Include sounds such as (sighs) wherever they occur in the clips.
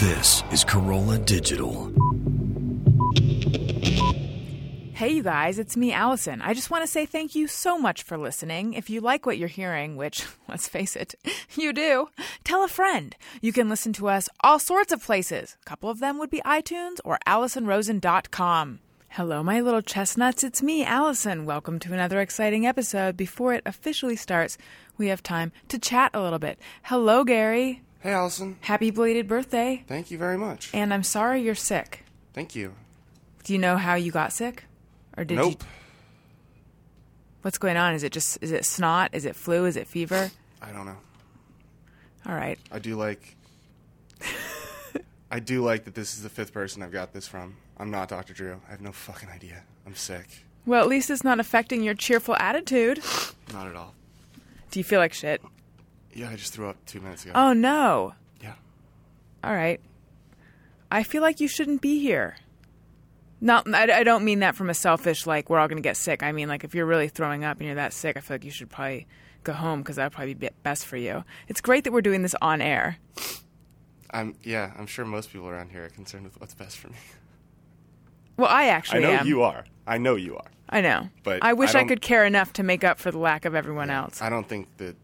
This is Carolla Digital. Hey, you guys, it's me, Alison. I just want to say thank you so much for listening. If you like what you're hearing, which, (laughs) let's face it, (laughs) you do, tell a friend. You can listen to us all sorts of places. A couple of them would be iTunes or AlisonRosen.com. Hello, my little chestnuts. It's me, Alison. Welcome to another exciting episode. Before it officially starts, we have time to chat a little bit. Hello, Gary. Hey, Alison. Happy belated birthday. Thank you very much. And I'm sorry you're sick. Thank you. Do you know how you got sick? Or did you nope. you What's going on? Is it just is it snot? Is it flu? Is it fever? I don't know. All right. I do like. (laughs) I do like that this is the fifth person I've got this from. I'm not Dr. Drew. I have no fucking idea. I'm sick. Well, at least it's not affecting your cheerful attitude. Not at all. Do you feel like shit? Yeah, I just threw up two minutes ago. Oh no. Yeah. All right. I feel like you shouldn't be here. No, I, I don't mean that from a selfish like we're all going to get sick. I mean like if you're really throwing up and you're that sick, I feel like you should probably go home because that would probably be best for you. It's great that we're doing this on air. I'm yeah. I'm sure most people around here are concerned with what's best for me. Well, I actually. I know am. you are. I know you are. I know. But I wish I I, could care enough to make up for the lack of everyone else. I don't think that.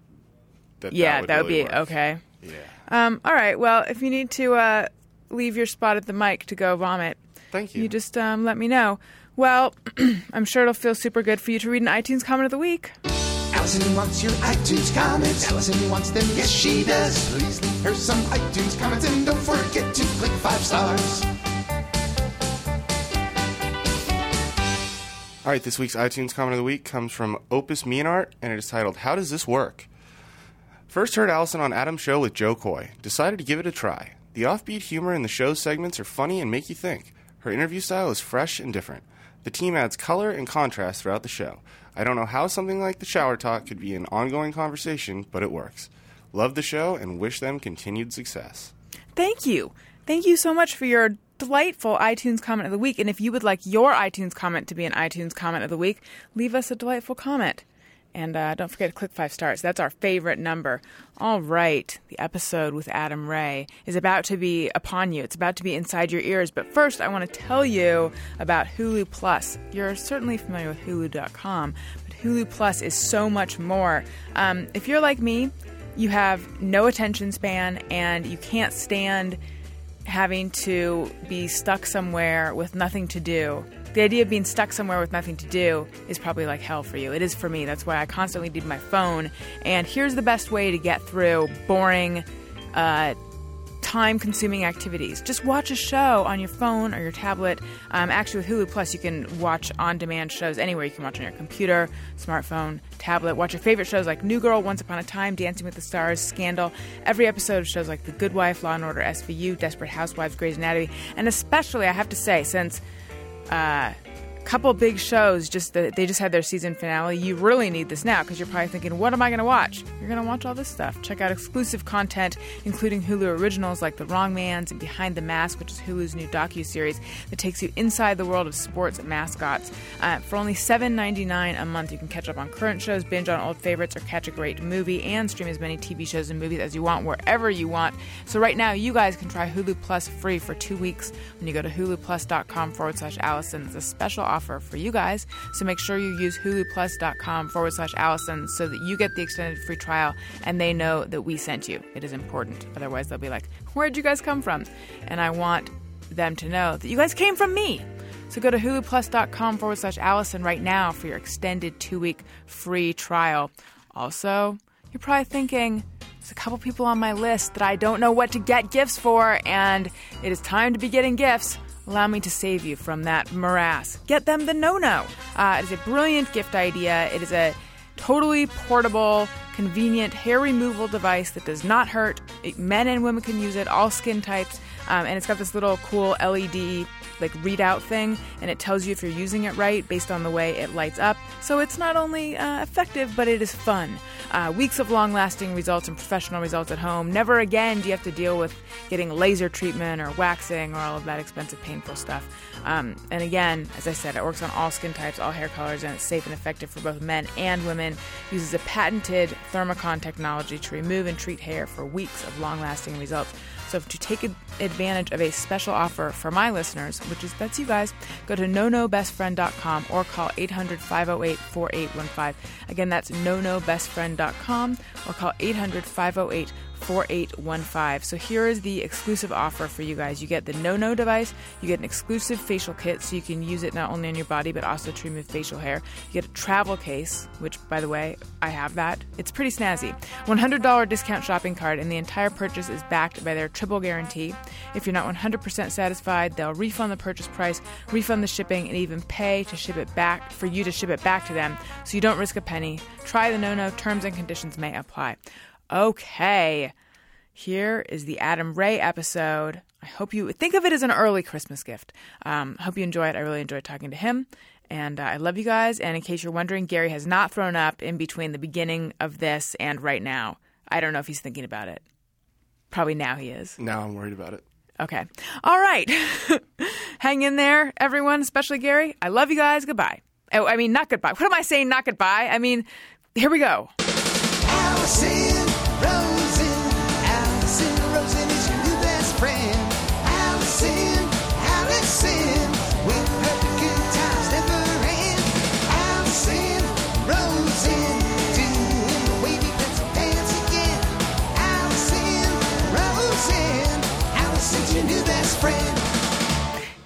That yeah, that would, really be work. okay. Yeah. Um, all right. Well, if you need to uh, leave your spot at the mic to go vomit, Thank you. you just um, let me know. Well, (clears throat) I'm sure it'll feel super good for you to read an iTunes comment of the week. Alison wants your iTunes comments. Alison wants them, yes she does. Please leave her some iTunes comments and don't forget to click five stars. All right, this week's iTunes comment of the week comes from Opus Meanart, and it is titled "How Does This Work?" First heard Alison on Adam's show with Jo Koy. Decided to give it a try. The offbeat humor in the show's segments are funny and make you think. Her interview style is fresh and different. The team adds color and contrast throughout the show. I don't know how something like the shower talk could be an ongoing conversation, but it works. Love the show and wish them continued success. Thank you. Thank you so much for your delightful iTunes comment of the week. And if you would like your iTunes comment to be an iTunes comment of the week, leave us a delightful comment. And uh, don't forget to click five stars. That's our favorite number. All right. The episode with Adam Ray is about to be upon you. It's about to be inside your ears. But first, I want to tell you about Hulu Plus. You're certainly familiar with Hulu.com, but Hulu Plus is so much more. Um, if you're like me, you have no attention span and you can't stand having to be stuck somewhere with nothing to do. The idea of being stuck somewhere with nothing to do is probably like hell for you. It is for me. That's why I constantly need my phone. And here's the best way to get through boring, uh, time consuming activities. Just watch a show on your phone or your tablet. Um, actually, with Hulu Plus, you can watch on demand shows anywhere. You can watch on your computer, smartphone, tablet. Watch your favorite shows like New Girl, Once Upon a Time, Dancing with the Stars, Scandal. Every episode of shows like The Good Wife, Law and Order, SVU, Desperate Housewives, Grey's Anatomy. And especially, I have to say, since uh, couple big shows just the, they just had their season finale. You really need this now because you're probably thinking what am i going to watch? You're going to watch all this stuff. Check out exclusive content including hulu originals like the wrong man's and behind the mask which is hulu's new docu-series that takes you inside the world of sports mascots. Uh, for only $7.99 a month you can catch up on current shows binge on old favorites or catch a great movie and stream as many tv shows and movies as you want wherever you want. So right now you guys can try hulu plus free for two weeks when you go to huluplus.com forward slash alison. It's a special offer for you guys. So make sure you use huluplus.com forward slash Alison so that you get the extended free trial and they know that we sent you. It is important. Otherwise, they'll be like, Where'd you guys come from? And I want them to know that you guys came from me. So go to huluplus.com forward slash Alison right now for your extended two week free trial. Also, you're probably thinking, there's a couple people on my list that I don't know what to get gifts for, and it is time to be getting gifts. Allow me to save you from that morass. Get them the no no. Uh, it is a brilliant gift idea. It is a totally portable, convenient hair removal device that does not hurt. It- men and women can use it, all skin types. Um, and it's got this little cool LED like readout thing, and it tells you if you're using it right based on the way it lights up. So it's not only uh, effective, but it is fun. Uh, weeks of long lasting results and professional results at home. Never again do you have to deal with getting laser treatment or waxing or all of that expensive, painful stuff. Um, and again, as I said, it works on all skin types, all hair colors, and it's safe and effective for both men and women. Uses a patented Thermicon technology to remove and treat hair for weeks of long lasting results. So to take advantage of a special offer for my listeners, which is that's you guys, go to nonobestfriend.com or call 800-508-4815. Again, that's nonobestfriend.com or call 800-508 4815. So here is the exclusive offer for you guys. You get the No No device, you get an exclusive facial kit so you can use it not only on your body but also to remove facial hair. You get a travel case, which by the way, I have that. It's pretty snazzy. $100 discount shopping card and the entire purchase is backed by their triple guarantee. If you're not 100% satisfied, they'll refund the purchase price, refund the shipping and even pay to ship it back for you to ship it back to them so you don't risk a penny. Try the No No, terms and conditions may apply. Okay, here is the Adam Ray episode. I hope you think of it as an early Christmas gift. Um, hope you enjoy it. I really enjoyed talking to him. And uh, I love you guys. And in case you're wondering, Gary has not thrown up in between the beginning of this and right now. I don't know if he's thinking about it. Probably now he is. Now I'm worried about it. Okay. All right. (laughs) Hang in there, everyone, especially Gary. I love you guys. Goodbye. Oh, I mean, not goodbye. What am I saying? Not goodbye. I mean, here we go.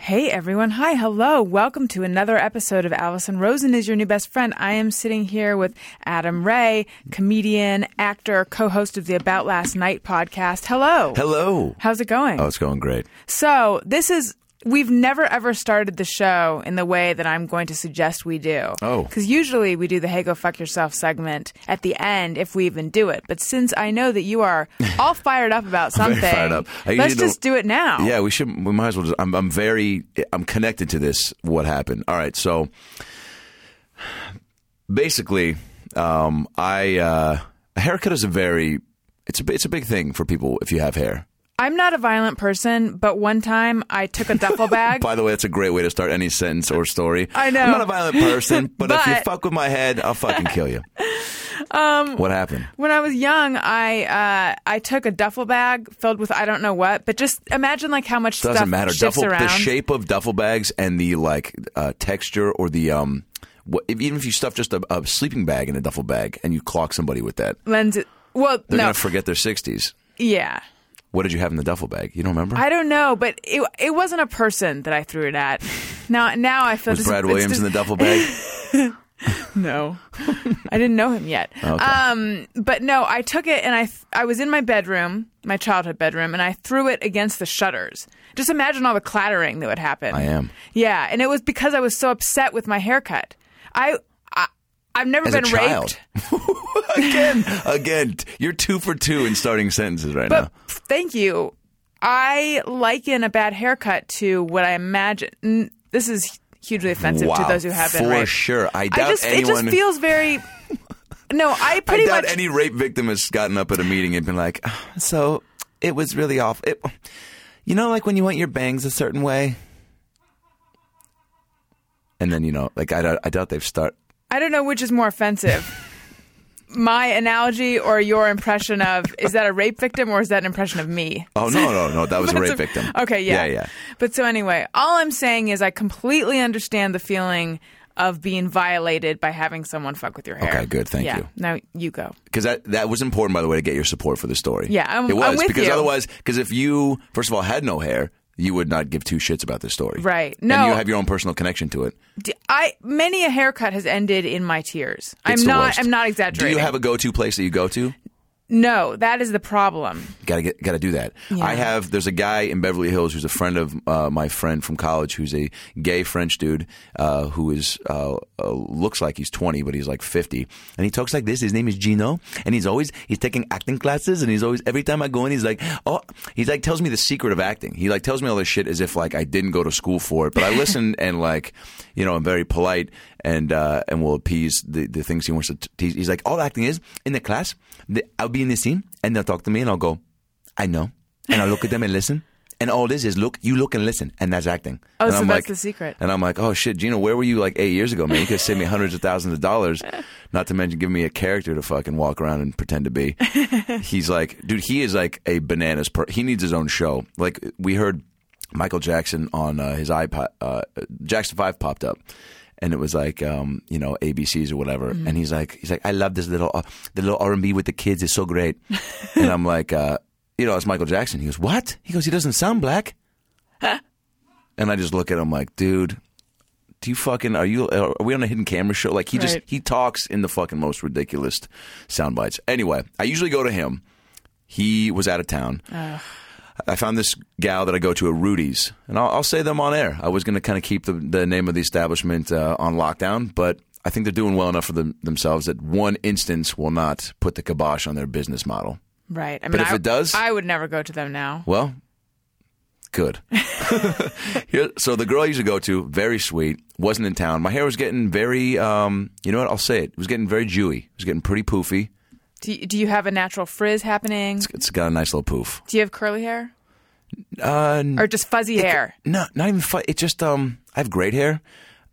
Hey everyone. Hi. Hello. Welcome to another episode of Alison Rosen is your new best friend. I am sitting here with Adam Ray, comedian, actor, co-host of the About Last Night podcast. Hello. Hello. How's it going? Oh, it's going great. So, this is we've never ever started the show in the way that I'm going to suggest we do. Oh. Cuz usually we do the hey go fuck yourself segment at the end if we even do it. But since I know that you are (laughs) all fired up about something, fired up. I let's just do it now. Yeah, we should. We might as well. Just, I'm. I'm very. I'm connected to this. What happened? All right. So basically, um, I uh, a haircut is a very. It's a. It's a big thing for people if you have hair. I'm not a violent person, but one time I took a duffel (laughs) bag. By the way, that's a great way to start any sentence or story. I know. I'm not a violent person, (laughs) but, if you fuck with my head, I'll fucking kill you. (laughs) Um, what happened? when I was young, I uh, I took a duffel bag filled with I don't know what, but just imagine like how much Doesn't stuff matter. Duffel, around. the shape of duffel bags and the like uh, texture or the um, what, if, even if you stuff just a, a sleeping bag in a duffel bag and you clock somebody with that, lends it. Well, they're no, gonna forget their sixties. yeah. What did you have in the duffel bag? You don't remember? I don't know, but it it wasn't a person that I threw it at. Now now I feel was this- Brad Williams just- in the duffel bag? (laughs) No, I didn't know him yet. (laughs) Okay. Um, but no, I took it and I th- I was in my bedroom, my childhood bedroom, and I threw it against the shutters. Just imagine all the clattering that would happen. I am. Yeah, and it was because I was so upset with my haircut. I, I I've never As been raped. (laughs) again, again, you're two for two in starting sentences right But now. thank you. I liken a bad haircut to what I imagine. This is hugely offensive Wow, to those who have been for raped. sure. I doubt just, anyone. It just feels very. (laughs) No, I I pretty doubt much. any rape victim has gotten up at a meeting and been like, "Ah, "So it was really awful." It, you know, like when you want your bangs a certain way, and then you know, like I, doubt- I doubt they've start. I don't know which is more offensive. My analogy or your impression of is that a rape victim or is that an impression of me? Oh no, no, no! That was a rape a- victim. Okay, yeah. yeah, yeah. But so anyway, all I'm saying is I completely understand the feeling of being violated by having someone fuck with your hair. Okay, good. Thank yeah. you. Now you go. because that that was important by the way to get your support for the story. Yeah, I'm- it was because you. otherwise, because if you first of all had no hair, you would not give two shits about this story. Right. No. And you have your own personal connection to it. I many a haircut has ended in my tears. It's I'm not. worst. I'm not exaggerating. Do you have a go-to place that you go to? No, that is the problem. Got to get, got to do that. Yeah. I have. There's a guy in Beverly Hills who's a friend of uh, my friend from college, who's a gay French dude uh, who is uh, uh, looks like he's 20, but he's like 50, and he talks like this. His name is Gino, and he's always he's taking acting classes, and he's always every time I go in, he's like, oh, he's like tells me the secret of acting. He like tells me all this shit as if like I didn't go to school for it, but I listen (laughs) and like, you know, I'm very polite and uh, and will appease the, the things he wants to teach. He's like, all acting is in the class. The, I'll be in the scene, and they'll talk to me, and I'll go, I know, and I'll look at them and listen, and all it is is look, you look and listen, and that's acting. Oh, and so I'm that's like- the secret. And I'm like, oh shit, Gino, where were you like eight years ago, man? You could have saved me (laughs) hundreds of thousands of dollars, not to mention give me a character to fucking walk around and pretend to be. (laughs) He's like, dude, he is like a bananas. Per- he needs his own show. Like we heard Michael Jackson on uh, his iPod, uh, Jackson Five popped up. And it was like, um, you know, ABCs or whatever. Mm-hmm. And he's like, he's like, I love this little, uh, the little R and B with the kids is so great. (laughs) and I'm like, uh, you know, it's Michael Jackson. He goes, what? He goes, he doesn't sound black. And I just look at him like, dude, do you fucking are you are we on a hidden camera show? Like he just he talks in the fucking most ridiculous sound bites. Anyway, I usually go to him. He was out of town. I found this gal that I go to at Rudy's, and I'll, I'll say them on air. I was going to kind of keep the, the name of the establishment uh, on lockdown, but I think they're doing well enough for them, themselves that one instance will not put the kibosh on their business model. Right. I mean, But if I, it does- I would never go to them now. Well, good. (laughs) Here, so the girl I used to go to, very sweet, wasn't in town. My hair was getting very, um, you know what? I'll say it. It was getting very dewy. It was getting pretty poofy. Do you, do you have a natural frizz happening? It's got a nice little poof. Do you have curly hair Uh, or just fuzzy hair? no, not even. Fu- it just um, I have great hair.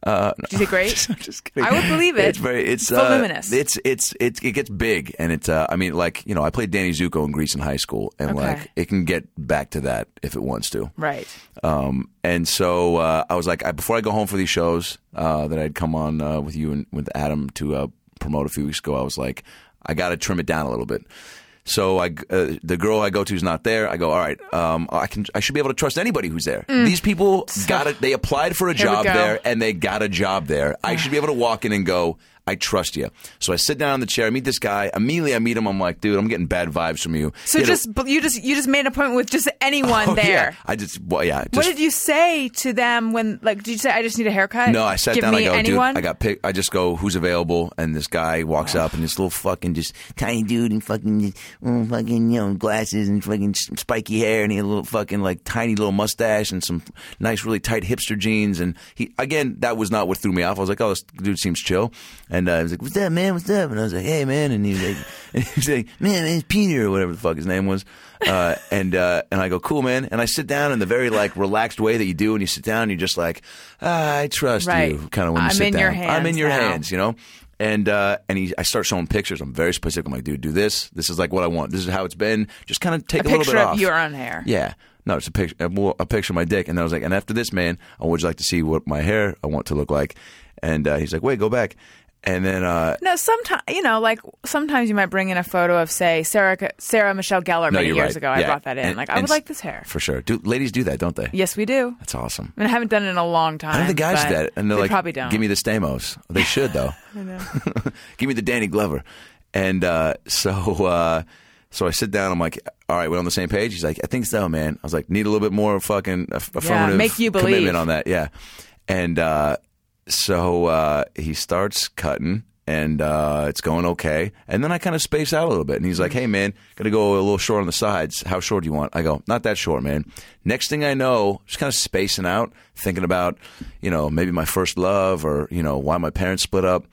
Uh, you say great? (laughs) I'm just kidding. I would believe it. It's very. It's, It's uh, voluminous. It's it's it's it gets big, and it's. Uh, I mean, like you know, I played Danny Zuko in Grease in high school, and Okay. like it can get back to that if it wants to. Right. Um, and so uh, I was like, I, before I go home for these shows uh, that I'd come on uh, with you and with Adam to uh, promote a few weeks ago, I was like, I got to trim it down a little bit. So I, uh, the girl I go to is not there. I go, all right, um, I can, I should be able to trust anybody who's there. These people got it. They applied for a Mm. Here job there, and they got a job there. I should be able to walk in and go. I trust you. So I sit down in the chair. I meet this guy. Immediately, I meet him. I'm like, dude, I'm getting bad vibes from you. So You just but you just you just made an appointment with just anyone (laughs) Oh, there. Yeah. I just, well, yeah. What did you say to them when like did you say I just need a haircut? No, I sat Give down. I go, anyone? dude. I got pick. I just go, who's available? And this guy walks up, and this little fucking just tiny dude, and fucking, fucking, you know, glasses and fucking spiky hair, and he had a little fucking like tiny little mustache and some nice, really tight hipster jeans. And he, again, that was not what threw me off. I was like, oh, this dude seems chill. And uh, he was like, what's up, man? What's up? And I was like, hey, man. And he was like, (laughs) and like, man, man, it's Peter or whatever the fuck his name was. Uh, and uh, and I go, cool, man. And I sit down in the very like relaxed way that you do when you sit down. And you're just like, ah, I trust Right. you. Kind of when you I'm sit in down. your hands I'm in your now. hands, you know. And uh, and he, I start showing pictures. I'm very specific. I'm like, dude, do this. This is like what I want. This is how it's been. Just kind of take a a, little bit of off. your own hair. Yeah. No, it's a picture. A, a picture of my dick. And then I was like, and after this, man, I would you like to see what my hair I want to look like. And uh, he's like, wait, go back. And then uh, No, sometimes you know, like sometimes you might bring in a photo of, say, Sarah Sarah Michelle Gellar no, many years right. ago. I brought that in. And- like I would like this hair. for sure. Do ladies do that, don't they? Yes, we do. That's awesome. I mean, I haven't done it in a long time. I think the guys do that, and they're they like, probably don't. "Give me the Stamos." They (laughs) should though. (laughs) Give me the Danny Glover. And uh, so, uh, so I sit down. I'm like, "All right, we're on the same page." He's like, "I think so, man." I was like, "Need a little bit more fucking aff- affirmative make you believe. commitment on that." Yeah. And uh, so uh, he starts cutting. And uh, it's going okay, and then I kind of space out a little bit, and he's like, "Hey, man, gotta go a little short on the sides. How short do you want?" I go, "Not that short, man." Next thing I know, just kind of spacing out, thinking about, you know, maybe my first love, or you know, why my parents split up,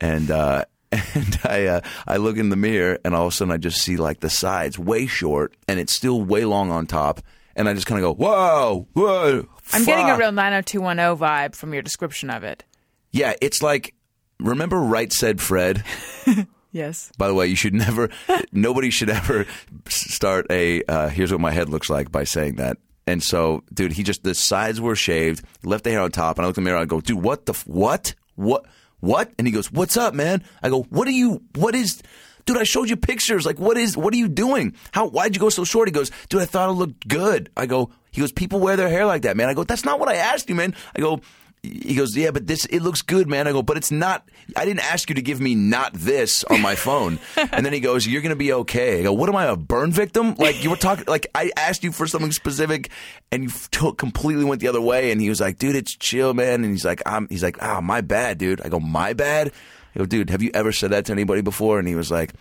and uh, (laughs) and I uh, I look in the mirror, and all of a sudden I just see like the sides way short, and it's still way long on top, and I just kind of go, "Whoa, whoa!" I'm getting a real 90210 vibe from your description of it. yeah. It's like remember Right Said Fred. (laughs) Yes. By the way, you should never, (laughs) nobody should ever start a, uh, here's what my head looks like by saying that. And so, dude, he just, the sides were shaved, left the hair on top, and I look in the mirror, I go, dude, what the, f- what? What? What? And he goes, what's up, man? I go, what are you, what is, dude, I showed you pictures. Like, what is, what are you doing? How, why'd you go so short? He goes, dude, I thought it looked good. I go, he goes, people wear their hair like that, man. I go, that's not what I asked you, man. I go, he goes, yeah, but this it looks good, man. I go, but it's not. I didn't ask you to give me not this on my phone. (laughs) and then he goes, you're gonna be okay. I go, what am I a burn victim? Like you were talking, like I asked you for something specific, and you took completely went the other way. And he was like, dude, it's chill, man. And he's like, I'm. He's like, ah, my bad, dude. I go, my bad. I go, dude, have you ever said that to anybody before? And he was like,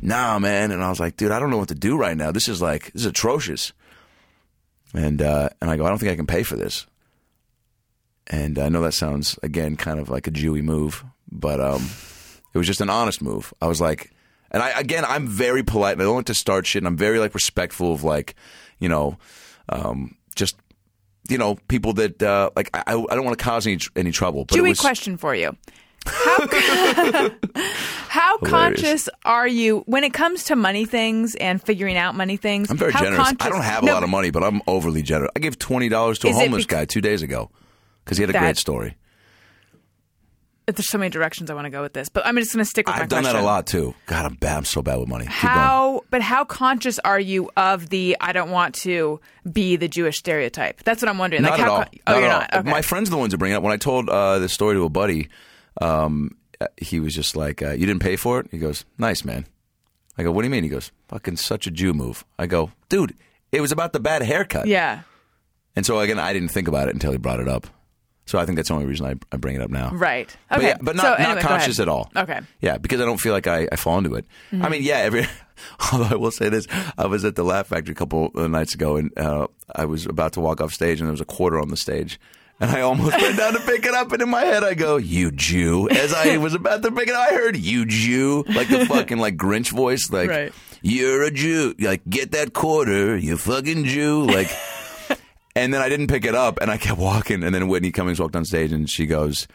nah, man. And I was like, dude, I don't know what to do right now. This is like, this is atrocious. And uh, and I go, I don't think I can pay for this. And I know that sounds again kind of like a Jewy move, but um, it was just an honest move. I was like, and I again, I'm very polite, and I don't want to start shit, and I'm very like respectful of like, you know, um, just you know people that uh, like I, I don't want to cause any any trouble. But Chewy was, question for you. How, (laughs) how conscious are you when it comes to money things and figuring out money things? I'm very how generous. I don't have a No, lot of money, but I'm overly generous. I gave twenty dollars to a homeless bec- guy two days ago because he had a That- great story. There's so many directions I want to go with this, but I'm just going to stick with my I've done that a lot too. God, I'm bad. I'm so bad with money. Keep going. How, but how conscious are you of the I don't want to be the Jewish stereotype? That's what I'm wondering. Not like at how all. con- oh, Not you're not. Okay. My friends are the ones that bring it up. When I told uh, the story to a buddy, um, uh, he was just like, uh, "You didn't pay for it." He goes, "Nice, man." I go, "What do you mean?" He goes, "Fucking such a Jew move." I go, "Dude, it was about the bad haircut." yeah. And so again, I didn't think about it until he brought it up. So I think that's the only reason I, I bring it up now. Right. But, Okay. yeah, but not, So not anyway, go conscious at all. Okay. Yeah, because I don't feel like I, I fall into it. Mm-hmm. I mean, yeah, every. (laughs) Although I will say this, I was at the Laugh Factory a couple of nights ago, and uh, I was about to walk off stage, and there was a quarter on the stage. And I almost went down to pick it up, and in my head I go, "You Jew!" As I was about to pick it up, I heard "You Jew," like the fucking like Grinch voice, like Right. "You're a Jew!" Like get that quarter, you fucking Jew! Like, (laughs) and then I didn't pick it up, and I kept walking, and then Whitney Cummings walked on stage, and she goes,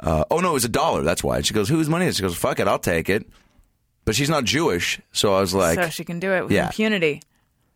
uh, "Oh no, it was a dollar. That's why." And she goes, "Whose money is?" it?" She goes, "Fuck it, I'll take it." But she's not Jewish, so I was like, so she can do it with Yeah. impunity.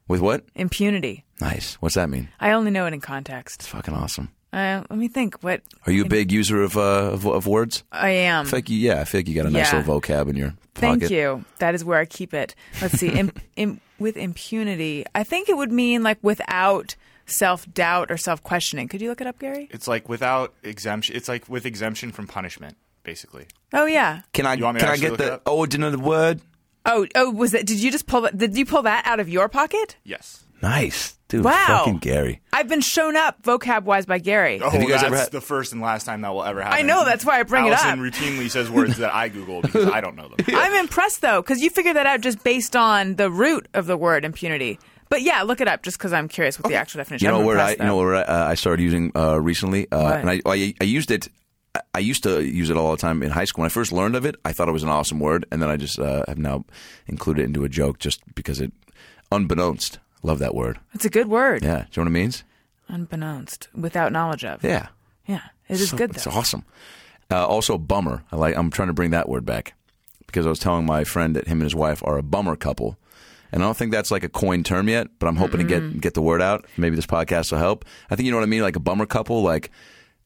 "With what?" Impunity. Nice. What's that mean? I only know it in context. It's fucking awesome. Uh, let me think. What Are you a big user of uh, of, of words? I am. I feel like you, yeah, I feel like you got a nice Yeah. little vocab in your pocket. Thank you. That is where I keep it. Let's see. Im, (laughs) im, with impunity, I think it would mean like without self doubt or self questioning. Could you look it up, Gary? It's like without exemption. It's like with exemption from punishment, basically. Oh yeah. Can I You want me to can I actually get look it the up? ordinary word? Oh oh, was that? Did you just pull that? Did you pull that out of your pocket? Yes. Nice, dude. Wow. fucking Gary. I've been shown up vocab wise by Gary. Oh, Have you guys that's ever had- the first and last time that will ever happen. I know, that's why I bring it up. Alison up. routinely says words that I Google because I don't know them. (laughs) I'm impressed though, because you figured that out just based on the root of the word impunity. But yeah, look it up just because I'm curious what the actual definition. You know I'm what I impressed, you know though. what I, uh, I started using uh, recently, uh, What? and I, I I used it. I used to use it all the time in high school. When I first learned of it, I thought it was an awesome word, and then I just uh, have now included it into a joke just because it, unbeknownst, love that word. It's a good word. Yeah, do you know what it means? Unbeknownst, without knowledge of. Yeah, Yeah, it is So- good It's awesome. Uh, also, bummer. I like. I'm trying to bring that word back because I was telling my friend that him and his wife are a bummer couple, and I don't think that's like a coined term yet. But I'm hoping to get get the word out. Maybe this podcast will help. I think you know what I mean. Like a bummer couple, like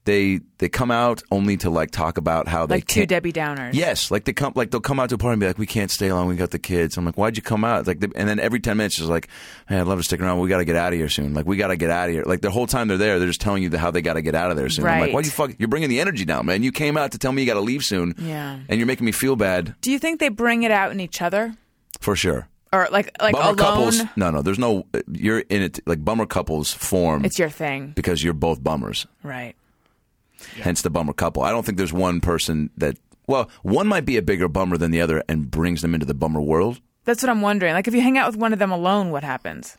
they they come out only to like talk about how they Like two. Debbie Downers. Yes, like they come, like they'll come out to a party and be like, "We can't stay long. We got the kids." I'm like, "Why'd you come out?" Like, they, and then every ten minutes, is like, "Hey, I'd love to stick around. We got to get out of here soon. Like, we got to get out of here." Like the whole time they're there, they're just telling you the, how they got to get out of there soon. I'm like, "Why you fuck? You're bringing the energy down, man. You came out to tell me you got to leave soon. Yeah. and you're making me feel bad Do you think they bring it out in each other, for sure." or like like bummer alone? couples, no, no. There's no. You're in it. Like bummer couples form It's your thing, because you're both bummers. right? Hence the bummer couple. I don't think there's one person that well, one might be a bigger bummer than the other and brings them into the bummer world. That's what I'm wondering. Like, if you hang out with one of them alone, what happens?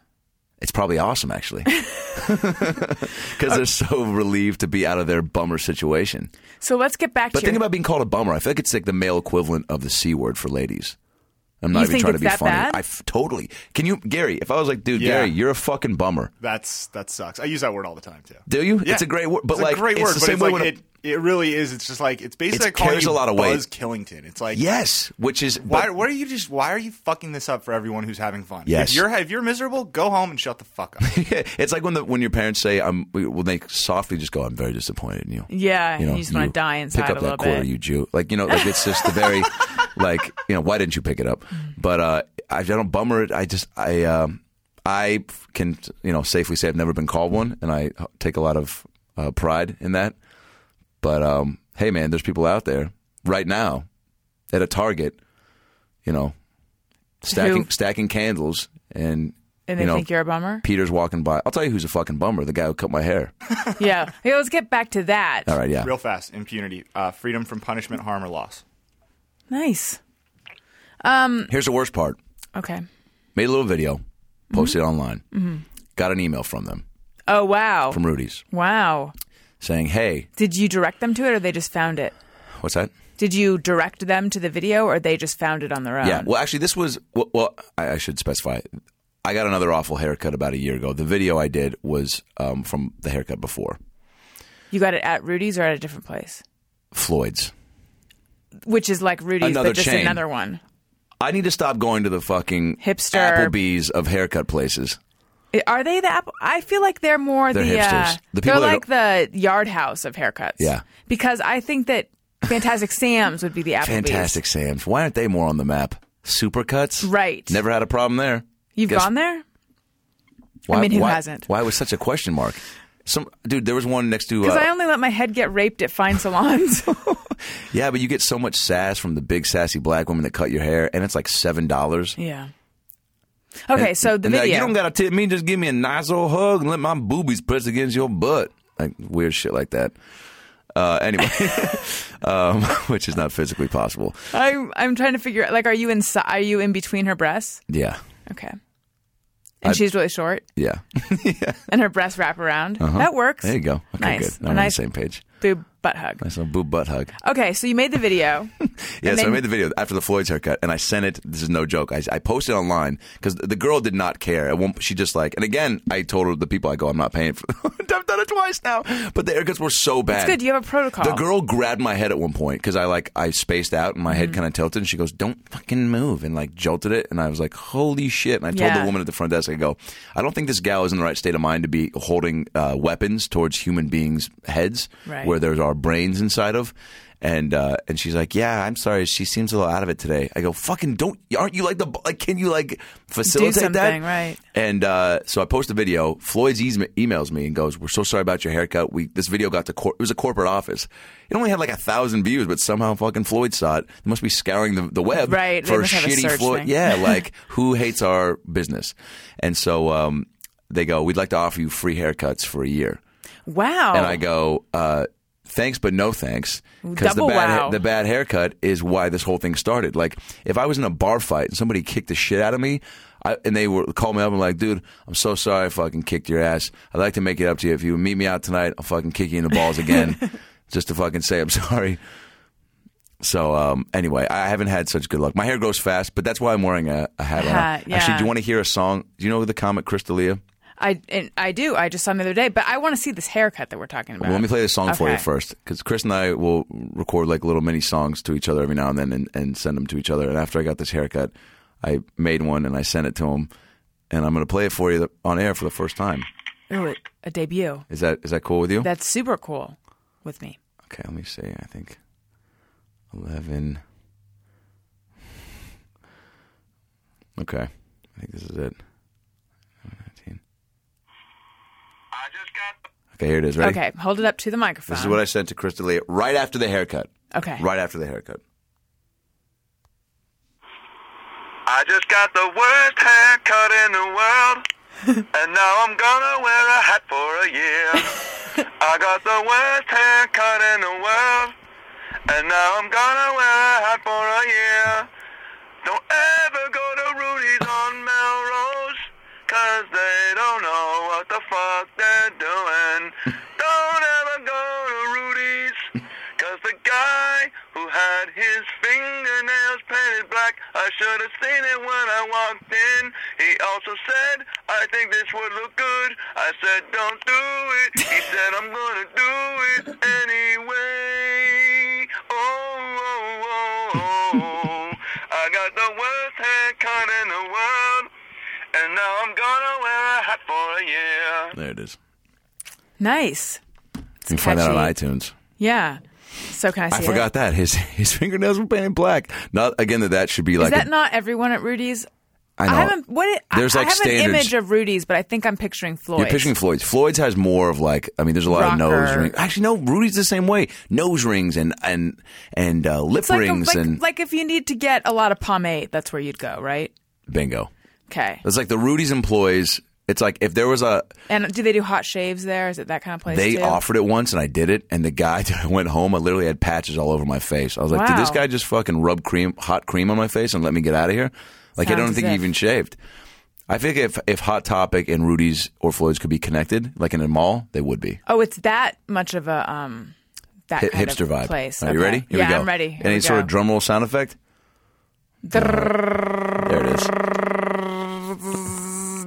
It's probably awesome actually. (laughs) (laughs) Cuz they're so relieved to be out of their bummer situation. So let's get back. But to think your- about being called a bummer. I feel like it's like the male equivalent of the C word for ladies. I'm not You even trying to be funny. bad? I f- totally. Can you Gary, if I was like, dude, Yeah. Gary, you're a fucking bummer. That's that sucks. I use that word all the time too. Do you? Yeah. It's a great word, but it's like a great it's word, the but same it's way like when it, it really is. It's just like it's basically It calling carries a lot of weight. Buzz Killington. It's like Yes, which is Why? but- What are you just? Why are you fucking this up for everyone who's having fun? Yes. If you're if you're miserable, go home and shut the fuck up. (laughs) it's like when the when your parents say, "I'm," when they softly just go, "I'm very disappointed in you." yeah, you know, you just want to die inside pick up that quarter, bit. you Jew. Like you know, like it's just the very, (laughs) like you know, why didn't you pick it up? But uh, I, I don't bummer it. I just I um, I can you know safely say I've never been called one, and I take a lot of uh, pride in that. But um, hey, man, there's people out there right now at a Target, you know, stacking Who? stacking candles and. and they you know, think you're a bummer. Peter's walking by. I'll tell you who's a fucking bummer. The guy who cut my hair. (laughs) yeah. Hey, let's get back to that. All right, yeah. Real fast, impunity, uh, freedom from punishment, harm, or loss. Nice. Um, Here's the worst part. Okay. Made a little video, posted Mm-hmm. it online. Got an email from them, Oh wow. from Rudy's, wow. saying, "Hey, Did you direct them to it, or they just found it? what's that?" Did you direct them to the video, or they just found it on their own? Yeah. Well, actually, this was well. well I, I should specify. I got another awful haircut about a year ago. The video I did was um, from the haircut before You got it at Rudy's or at a different place? Floyd's. Which is like Rudy's, Another but just chain. another one. I need to stop going to the fucking Hipster- Applebee's of haircut places. Are they the Apple? I feel like they're more They're the. Uh, hipsters. The they're like the Yard House of haircuts. Yeah. Because I think that Fantastic (laughs) Sam's would be the Applebee's. Fantastic Sam's. Why aren't they more on the map? Supercuts? Right. Never had a problem there. You've Guess- gone there? Why, mean, who why- hasn't? Why was such a question mark? Some dude, there was one next to. Because Uh, I only let my head get raped at fine salons. (laughs) yeah, but you get so much sass from the big sassy black women that cut your hair, and it's like seven dollars. yeah. Okay, so the and they're like, video. you don't gotta tip me. Just give me a nice old hug and let my boobies press against your butt. Like weird shit like that. Uh, anyway, (laughs) um, (laughs) which is not physically possible. I'm I'm trying to figure. out. Like, are you in? Are you in between her breasts? Yeah, Okay. And she's really short, yeah. (laughs) and her breasts wrap around. That works. Uh-huh. There you go. Okay, nice. good. Now we're on nice the same page. boob butt hug. Nice little boob butt hug. Okay, so you made the video. (laughs) Yeah, so I made the video after the Floyd's haircut, and I sent it. This is no joke. I, I posted it online because the girl did not care. One, she just like, and again, I told her the people I go, I'm not paying for. (laughs) I've done it twice now, but the haircuts were so bad. It's good. You have a protocol. The girl grabbed my head at one point because I like I spaced out and my Mm-hmm. head kind of tilted, and she goes, "Don't fucking move," and like jolted it, and I was like, "Holy shit!" And I told Yeah. the woman at the front desk, I go, "I don't think this gal is in the right state of mind to be holding uh, weapons towards human beings' heads, Right. where there's our brains inside of." And uh, and she's like, "Yeah, I'm sorry. She seems a little out of it today." I go, "Fucking don't! Aren't you like the like? Can you like facilitate something, that?" right. And uh, so I post a video. Floyd's e- emails me and goes, "We're so sorry about your haircut. We this video got to cor- it was a corporate office. It only had like a thousand views, but somehow fucking Floyd saw it. They must be scouring the, the web Right, for shitty Floyd. thing. Yeah, (laughs) like who hates our business? And so um, they go, "We'd like to offer you free haircuts for a year." wow. And I go, uh, thanks, but no thanks. Because the bad, wow. the bad haircut is why this whole thing started. Like, if I was in a bar fight and somebody kicked the shit out of me, I, and they were call me up and like, dude, I'm so sorry I fucking kicked your ass. I'd like to make it up to you. If you meet me out tonight, I'll fucking kick you in the balls again, (laughs) just to fucking say I'm sorry. So um, anyway, I haven't had such good luck. My hair grows fast, but that's why I'm wearing a, a hat. Hat, Actually, do you want to hear a song? Do you know the comic Chris D'Elia? I and I do. I just saw him the other day, but I want to see this haircut that we're talking about. Well, let me play this song for you first, because Chris and I will record like little mini songs to each other every now and then, and, and send them to each other. And after I got this haircut, I made one and I sent it to him, and I'm going to play it for you on air for the first time. Ooh, a debut. Is that is that cool with you? That's super cool with me. okay, let me see. I think eleven. (sighs) Okay, I think this is it. Okay, here it is. Ready? Okay, hold it up to the microphone. This is what I sent to Chris D'Elia right after the haircut. Okay. Right after the haircut. I just got the worst haircut in the world, (laughs) and now I'm gonna wear a hat for a year. (laughs) I got the worst haircut in the world, and now I'm gonna wear a hat for a year. Don't ever go to Rudy's on Melrose, cause they don't know what the fuck they're doing. (laughs) Don't ever go to Rudy's, cause the guy who had his fingernails painted black, I should have seen it when I walked in. He also said, I think this would look good. I said, don't do it. He said, I'm gonna do it (laughs) anyway. Nice. You can find that on iTunes. Yeah. So can I see I forgot it? that his his fingernails were painted black. Not again that that should be like Is that a- not everyone at Rudy's? I know. haven't. What? It, There's, I, like, I have standards. an image of Rudy's, but I think I'm picturing Floyd. You're picturing Floyd's. Floyd's has more of like. I mean, there's a lot of nose rings. Actually, no. Rudy's the same way. Nose rings and and and uh, lip It's like, a- rings like, and like if you need to get a lot of pomade, that's where you'd go, right? bingo. Okay. It's like the Rudy's employees. It's like if there was a And do they do hot shaves there? Is it that kind of place? they too? offered it once and I did it and the guy (laughs) I went home I literally had patches all over my face. I was like, did this guy just fucking rub cream hot cream on my face and let me get out of here? Like I don't think he even shaved. I think if if Hot Topic and Rudy's or Floyd's could be connected, like in a mall, they would be. Oh, it's that much of a um that Hi- kind hipster of vibe. place. Are you ready? Here yeah, we go. I'm ready. Here Any sort of drum roll sound effect? There it is.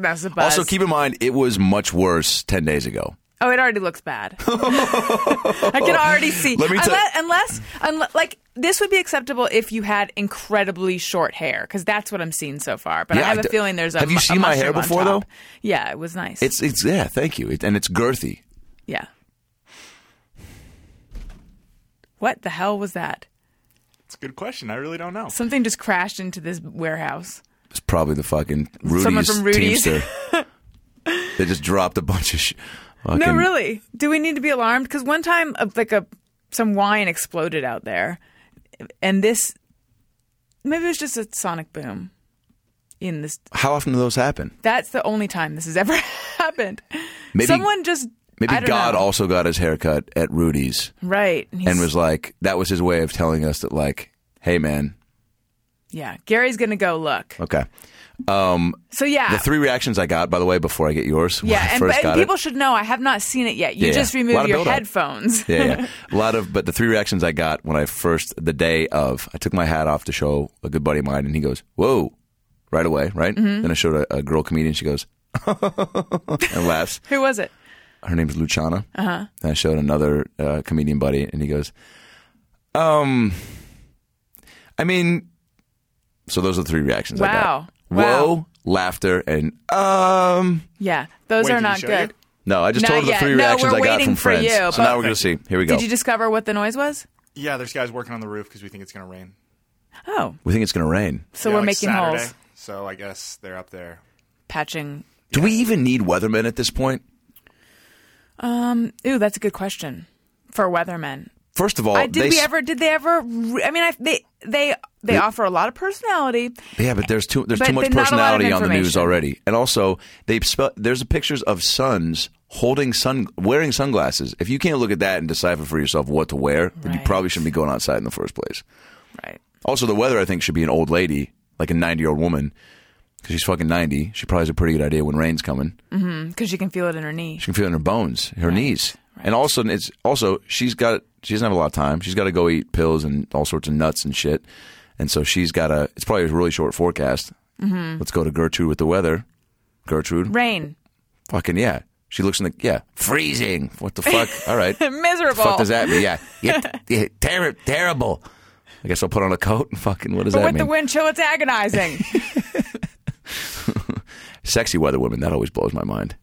That's a buzz. Also, keep in mind it was much worse ten days ago. Oh, it already looks bad. (laughs) I can already see. Let me tell- unless, unless, unless, like, this would be acceptable if you had incredibly short hair, because that's what I'm seeing so far. But I have I a d- feeling there's a. Have you seen my hair before, though? Yeah, it was nice. It's it's yeah, thank you, it, and it's girthy. yeah. What the hell was that? It's a good question. I really don't know. Something just crashed into this warehouse. It's probably the fucking Rudy's, Someone from Rudy's. Teamster. (laughs) they just dropped a bunch of. No, really. Do we need to be alarmed? Because one time, uh, like a some wine exploded out there, and this maybe it was just a sonic boom. In this, How often do those happen? that's the only time this has (laughs) ever happened. Maybe- Someone just Maybe don't God know. also got his haircut at Rudy's right and he's- was like, that was his way of telling us that, like, hey man, yeah. Gary's gonna go look. okay. Um, So yeah, the three reactions I got, by the way, before I get yours, yeah, and, first but, got and it- people should know I have not seen it yet. You Yeah, just yeah. Removed your headphones. yeah, yeah. (laughs) A lot of, but the three reactions I got when I first, the day of, I took my hat off to show a good buddy of mine, and he goes, "Whoa!" right away, right? Mm-hmm. Then I showed a, a girl comedian. She goes, (laughs) and laughs. Who was it? Her name's Luciana. Uh-huh. And I showed another uh, comedian buddy, and he goes, "Um, I mean, so those are the three reactions I got. Wow. Whoa, Wow. laughter, and um." Yeah, those Wait, are not good. you? No, I just Not told her the three No, reactions we're I got waiting from for friends. you, so now we're gonna see. Here we go. Did you discover what the noise was? Yeah, there's guys working on the roof because we think it's going to rain. Oh, we think it's gonna rain. so Yeah, we're like making Saturday, holes, So I guess they're up there. patching. Do we even need weathermen at this point? Um, ooh, that's a good question for weathermen. First of all, I, did they we ever? Did they ever? I mean, I, they they they offer a lot of personality. Yeah, but there's too there's too much then not a lot of personality on the news already, and also they spe- there's pictures of sons holding sun wearing sunglasses. If you can't look at that and decipher for yourself what to wear, then you probably shouldn't be going outside in the first place. Right. Also, the weather I think should be an old lady, like a 90 year old woman, because she's fucking 90. She probably has a pretty good idea when rain's coming. Mm-hmm. Because she can feel it in her knee. She can feel it in her bones, her knees, and also it's also she's got she doesn't have a lot of time. She's got to go eat pills and all sorts of nuts and shit, and so she's got a. It's probably a really short forecast. Mm-hmm. Let's go to Gertrude with the weather. Gertrude, Rain. fucking yeah. She looks in the yeah freezing. What the fuck? (laughs) All right, Miserable. fuck does that mean? Yeah, yeah, (laughs) yeah ter- terrible. I guess I'll put on a coat and fucking what does But that with mean? the wind chill, it's agonizing. (laughs) Sexy weather women. That always blows my mind.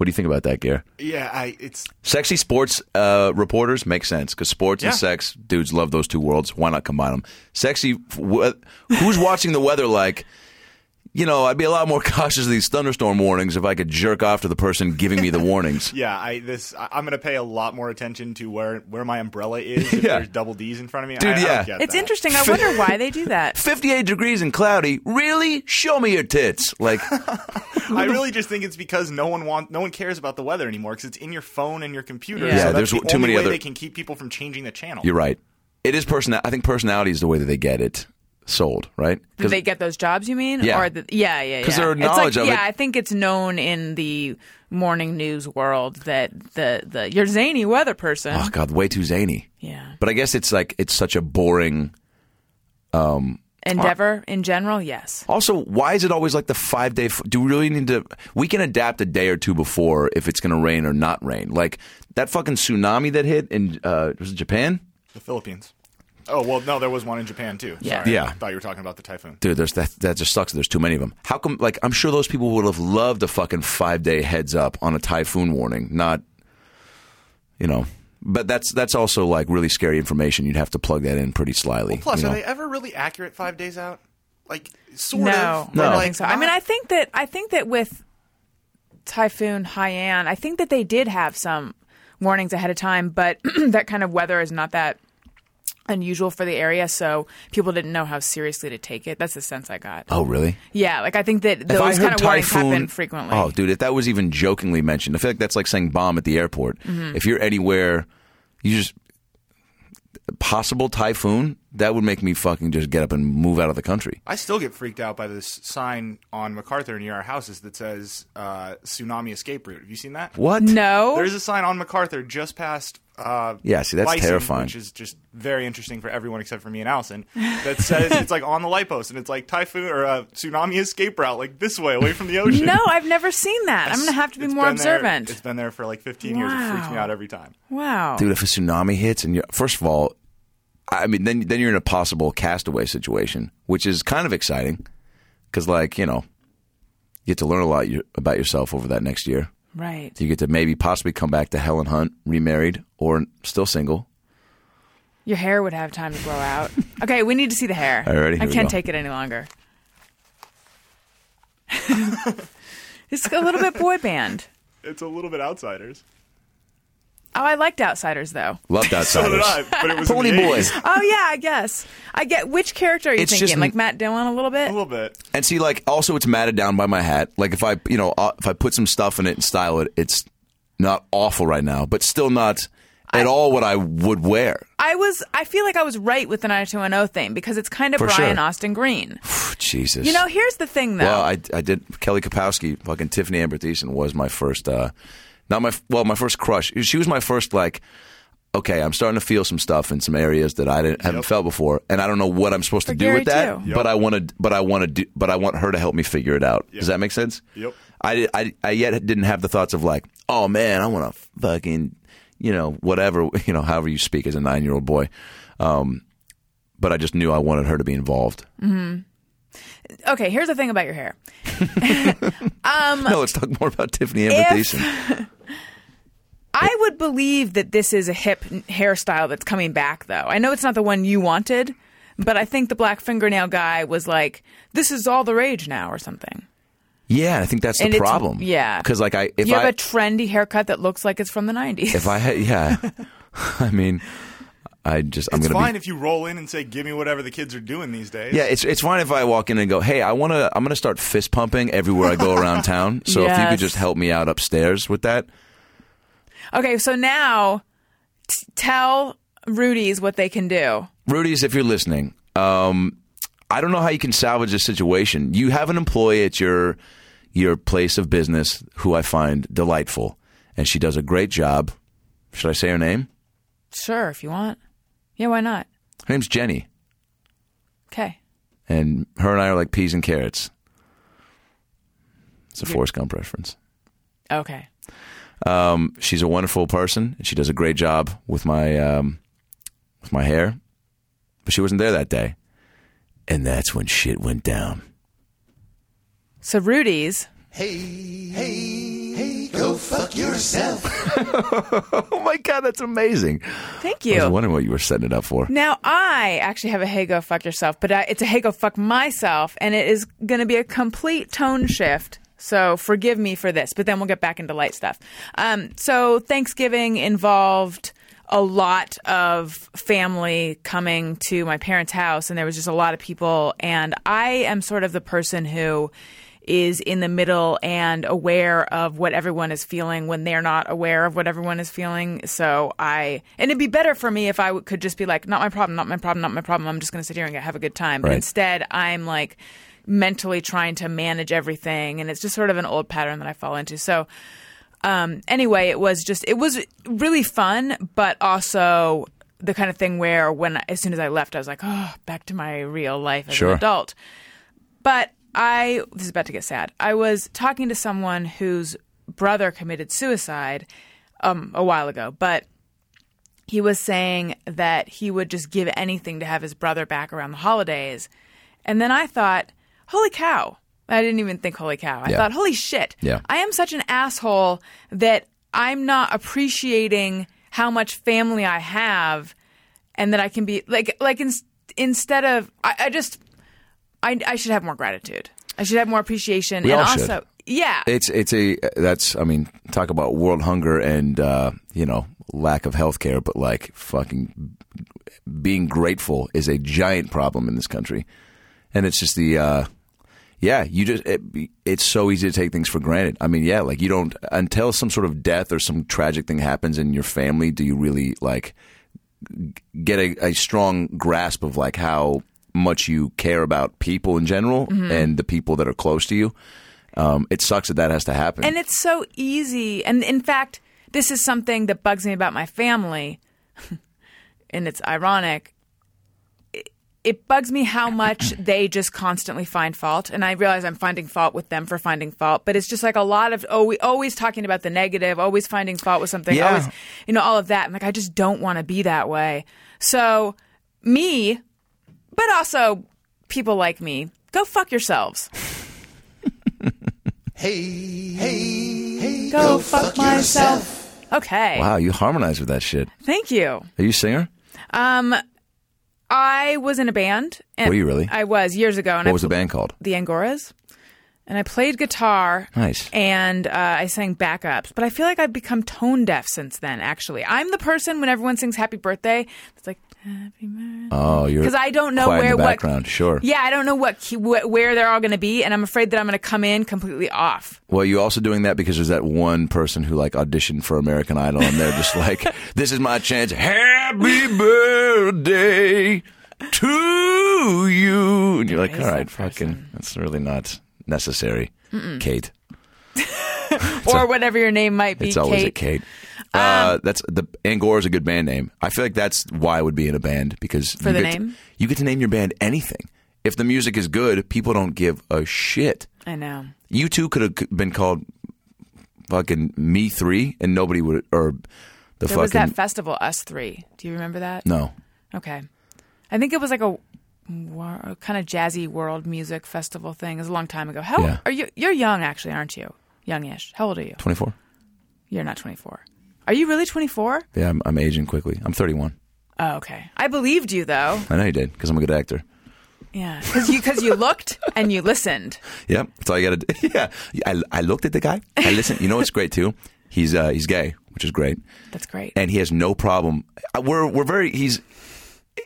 What do you think about that, Gear? Yeah, I it's Sexy sports uh, reporters make sense because sports and sex, dudes love those two worlds. Why not combine them? Sexy, w- who's watching the weather like? You know, I'd be a lot more (laughs) cautious of these thunderstorm warnings if I could jerk off to the person giving me the warnings. (laughs) yeah. I this I, I'm going to pay a lot more attention to where where my umbrella (laughs) is. If Yeah. there's double D's in front of me, Dude, I, I don't yeah. get it's that. interesting. I wonder why they do that. 58 degrees and cloudy. Really? Show me your tits. Like, I really just think it's because no one want no one cares about the weather anymore because it's in your phone and your computer. Yeah. so Yeah, that's there's the too only many way other- they can keep people from changing the channel. you're right. It is person. I think personality is the way that they get it sold, right? Do they get those jobs? You mean? Yeah. Or the, yeah, yeah, yeah. 'Cause their It's knowledge like, of yeah, it- I think it's known in the morning news world that the the you're zany weather person. oh god, way too zany. yeah. But I guess it's like it's such a boring. Endeavor in general, yes. Also, why is it always like the five day? F- do we really need to? We can adapt a day or two before if it's going to rain or not rain. Like that fucking tsunami that hit in uh, was it Japan? The Philippines. Oh well, no, there was one in Japan too. Yeah. Sorry, Yeah. I thought you were talking about the typhoon. Dude, there's that. That just sucks. There's too many of them. How come? Like, I'm sure those people would have loved a fucking five day heads up on a typhoon warning. Not, you know. But that's that's also like really scary information. You'd have to plug that in pretty slyly. Plus, you know? are they ever really accurate five days out? Like sort no, of. I but, don't like, think so. I mean, I think that I think that with Typhoon Haiyan, I think that they did have some warnings ahead of time, but (clears throat) that kind of weather is not that unusual for the area, so people didn't know how seriously to take it. That's the sense I got. oh, really? Yeah, like I think that those kind of warnings happen frequently. Oh, dude, if that was even jokingly mentioned, I feel like that's like saying bomb at the airport. Mm-hmm. If you're anywhere, you just possible typhoon. That would make me fucking just get up and move out of the country. I still get freaked out by this sign on MacArthur near our houses that says uh, "tsunami escape route." Have you seen that? What? no, There's a sign on MacArthur just past uh, Yeah, see, that's license, terrifying. Which is just very interesting for everyone except for me and Alison. That says it's like on the light post and it's like typhoon or uh, tsunami escape route, like this way, away from the ocean. No, I've never seen that. I'm going to have to be more been there- observant. it's been there for like 15 years. It freaks me out every time. wow. dude. If a tsunami hits, and you first of all, I mean, then then you're in a possible castaway situation, which is kind of exciting because, like, you know, you get to learn a lot about yourself over that next year. Right. You get to maybe possibly come back to Helen Hunt, remarried or still single. Your hair would have time to grow out. (laughs) Okay, we need to see the hair. Alrighty, I here we can't go. take it any longer. (laughs) it's a little bit boy band. It's a little bit outsiders. Oh, I liked Outsiders though. Loved (laughs) So outsiders. did I, but it was in Pony the Boy. Oh yeah, I guess. I get which character are you It's thinking? just- like Matt Dillon a little bit? A little bit. And see, like, also it's matted down by my hat. Like, if I, you know, uh, if I put some stuff in it and style it, it's not awful right now, but still not at all what I would wear. I was I feel like I was right with the 90210 thing because it's kind of For Brian sure. Austin Green. (sighs) Jesus. You know, here's the thing though. Well, I, I did Kelly Kapowski, fucking Tiffani Amber Thiessen was my first, uh, not my, well, my first crush. She was my first, like, okay, I'm starting to feel some stuff in some areas that I didn't, haven't felt before, and I don't know what I'm supposed For to do Gary, with that, too. but I want to, but I want to do, but I want her to help me figure it out. Does that make sense? Yep. I, I, I yet didn't have the thoughts of like, oh man, I want to fucking, you know, whatever, (laughs) you know, however you speak as a nine year old boy. Um, but I just knew I wanted her to be involved. okay, here's the thing about your hair. (laughs) (laughs) no, let's talk more about Tiffani Amber If- Thiessen. I would believe that this is a hip hairstyle that's coming back, though. I know it's not the one you wanted, but I think the black fingernail guy was like, "This is all the rage now," or something. Yeah, I think that's the And problem. yeah. because like I, if you I, have a trendy haircut that looks like it's from the '90s. if I had, yeah, (laughs) I mean, I just I'm It's gonna fine be. if you roll in and say, "Give me whatever the kids are doing these days." Yeah, it's it's fine if I walk in and go, "Hey, I want to I'm going to start fist pumping everywhere I go around town." So if you could just help me out upstairs with that. Okay, so now t- tell Rudy's what they can do. Rudy's, if you're listening, um, I don't know how you can salvage this situation. You have an employee at your your place of business who I find delightful, and she does a great job. Should I say her name? Sure, if you want. Yeah, why not? Her name's Jenny, Okay. and her and I are like peas and carrots. It's a Forrest Gump reference. Okay. Um, she's a wonderful person, and she does a great job with my um, with my hair. But she wasn't there that day, and that's when shit went down. So Rudy's. Hey, hey, hey, go fuck yourself. (laughs) Oh my god, that's amazing! Thank you. I was wondering what you were setting it up for. Now I actually have a hey go fuck yourself, but uh, it's a hey go fuck myself, and it is going to be a complete tone shift. So forgive me for this, but then we'll get back into light stuff. Um, so Thanksgiving involved a lot of family coming to my parents' house, and there was just a lot of people. And I am sort of the person who is in the middle and aware of what everyone is feeling when they're not aware of what everyone is feeling. So I, and it'd be better for me if I w- could just be like, not my problem, not my problem, not my problem. I'm just going to sit here and have a good time. But instead, I'm like mentally trying to manage everything. And it's just sort of an old pattern that I fall into. So, um, anyway, it was just, it was really fun, but also the kind of thing where when, as soon as I left, I was like, oh, back to my real life as Sure. an adult. But I this is about to get sad. I was talking to someone whose brother committed suicide um, a while ago, but he was saying that he would just give anything to have his brother back around the holidays. And then I thought, holy cow. I didn't even think holy cow. I Yeah. thought, holy shit. Yeah. I am such an asshole that I'm not appreciating how much family I have and that I can be like like in, instead of I, I just I, I should have more gratitude. I should have more appreciation, We and all should. also, yeah, It's it's a that's I mean talk about world hunger and uh, you know lack of health care, but like fucking being grateful is a giant problem in this country, and it's just the uh, yeah you just it, it's so easy to take things for granted. I mean yeah like you don't until some sort of death or some tragic thing happens in your family do you really like get a, a strong grasp of like how much you care about people in general Mm-hmm. and the people that are close to you. Um, it sucks that that has to happen. and it's so easy. And in fact, this is something that bugs me about my family, (laughs) and it's ironic. It, it bugs me how much they just constantly find fault, and I realize I'm finding fault with them for finding fault. But it's just like a lot of oh, we always talking about the negative, always finding fault with something, Yeah. always, you know, all of that. I'm like, I just don't want to be that way. So me, but also people like me, go fuck yourselves. (laughs) Hey, hey, hey, Go, fuck, myself. Okay. Wow, you harmonize with that shit. Thank you. Are you a singer? Um, I was in a band. And Were you really? I was years ago. And What I was the band called? The Angoras. And I played guitar. Nice. And uh, I sang backups. But I feel like I've become tone deaf since then, actually. I'm the person when everyone sings happy birthday, it's like, happy birthday. Oh, you're because I don't know where- the what- background. Sure. Yeah, I don't know what wh- where they're all going to be. And I'm afraid that I'm going to come in completely off. Well, you're also doing that because there's that one person who like auditioned for American Idol, and they're just like, (laughs) "This is my chance. Happy birthday to you," and you're like, "All right, that fucking, that's really not necessary." Kate, (laughs) or whatever your name might be. it's always a Kate. Uh, that's the Angora is a good band name. I feel like that's why I would be in a band because For you the get to- name? you get to name your band anything. If the music is good, people don't give a shit. I know. You two could have been called fucking Me Three, and nobody would, or the There was that festival, Us Three. Do you remember that? no. Okay. I think it was like a, war, kind of jazzy world music festival thing. It was a long time ago. How Yeah. are you? You're young, actually, aren't you? Youngish. How old are you? Twenty four. You're not 24. Are you really 24? Yeah, I'm, I'm aging quickly. I'm 31. Oh, okay. I believed you though. I know you did because I'm a good actor. Yeah, because you because you looked and you listened. (laughs) Yep, that's all you got to do. (laughs) Yeah, I, I looked at the guy. I listened. You know what's great too? He's uh, he's gay, which is great, That's great. and he has no problem. uh, We're we're very he's.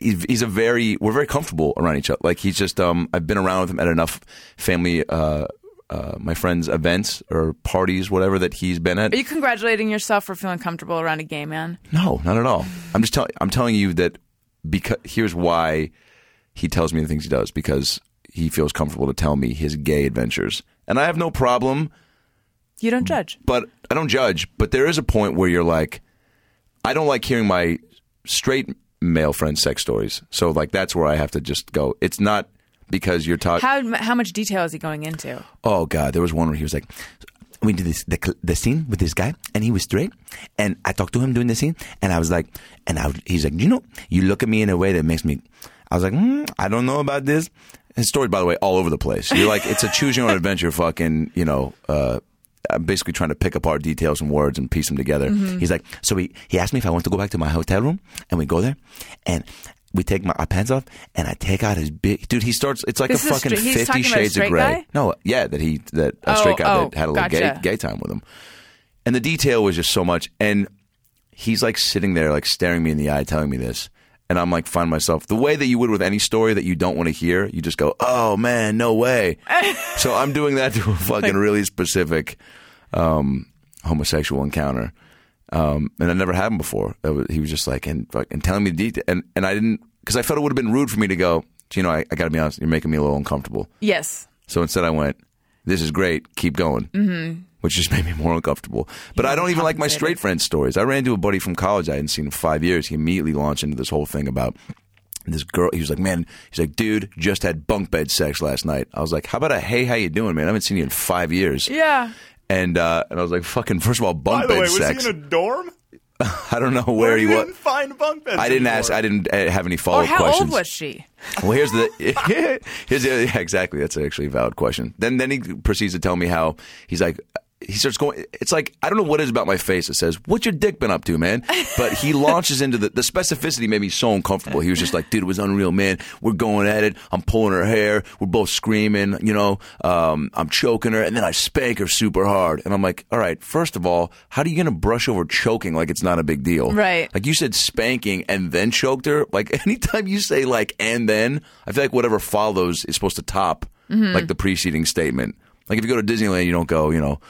He's, he's a very we're very comfortable around each other. Like he's just um I've been around with him at enough family uh uh my friends events or parties whatever that he's been at. Are you congratulating yourself for feeling comfortable around a gay man? No, not at all. I'm just telling. I'm telling you that because here's why he tells me the things he does because he feels comfortable to tell me his gay adventures, and I have no problem. You don't judge. But I don't judge. But there is a point where you're like, I don't like hearing my straight male friend sex stories. So like that's where I have to just go. It's not because you're talking. How how much detail is he going into? Oh God, there was one where he was like, we did this the, the scene with this guy, and he was straight, and I talked to him during the scene, and I was like, and I, he's like, you know, you look at me in a way that makes me. I was like, mm, I don't know about this. His story, by the way, all over the place. You're like, it's a choose your own adventure, fucking, you know. Uh, I'm basically trying to pick apart details and words and piece them together. He's like, so he, he asked me if I want to go back to my hotel room, and we go there, and we take my pants off, and I take out his big dude. He starts. It's like This a a fucking straight- he's Fifty a Shades of Grey. guy? No, yeah, that he that a Oh, straight guy oh, that had a little gotcha. gay gay time with him, and the detail was just so much. And he's like sitting there, like staring me in the eye, telling me this, and I'm like, find myself the way that you would with any story that you don't want to hear. You just go, oh man, no way. (laughs) so I'm doing that to a fucking really specific um, homosexual encounter. Um, and I never had him before. Was, he was just like, and, and telling me the detail. And, and I didn't, because I felt it would have been rude for me to go, you know, I, I got to be honest, you're making me a little uncomfortable. Yes. So instead, I went, "This is great, keep going," mm-hmm. which just (laughs) made me more uncomfortable. But I don't even like my straight friend stories. I ran into a buddy from college I hadn't seen in five years. He immediately launched into this whole thing about this girl. He was like, "Man," he's like, "Dude, just had bunk bed sex last night." I was like, "How about a hey, how you doing, man? I haven't seen you in five years." Yeah. And uh, and I was like, "Fucking, first of all, By bunk the bed way, was sex." he in a dorm? (laughs) I don't know where he you was. didn't find bunk beds I didn't anymore. ask. I didn't uh, have any follow Or up how questions. old was she? Well, here's the (laughs) here's the yeah, exactly. That's actually a valid question. Then then he proceeds to tell me how he's like he starts going. It's like I don't know what it is about my face that says, "What's your dick been up to, man?" But he (laughs) launches into the the specificity made me so uncomfortable. He was just like, "Dude, it was unreal, man. We're going at it. I'm pulling her hair. We're both screaming. You know, um, I'm choking her, and then I spank her super hard." And I'm like, "All right, first of all, how are you gonna brush over choking like it's not a big deal?" Right. Like you said spanking and then choked her. Like (laughs) anytime you say like and then, I feel like whatever follows is supposed to top like the preceding statement. Like if you go to Disneyland, you don't go, you know,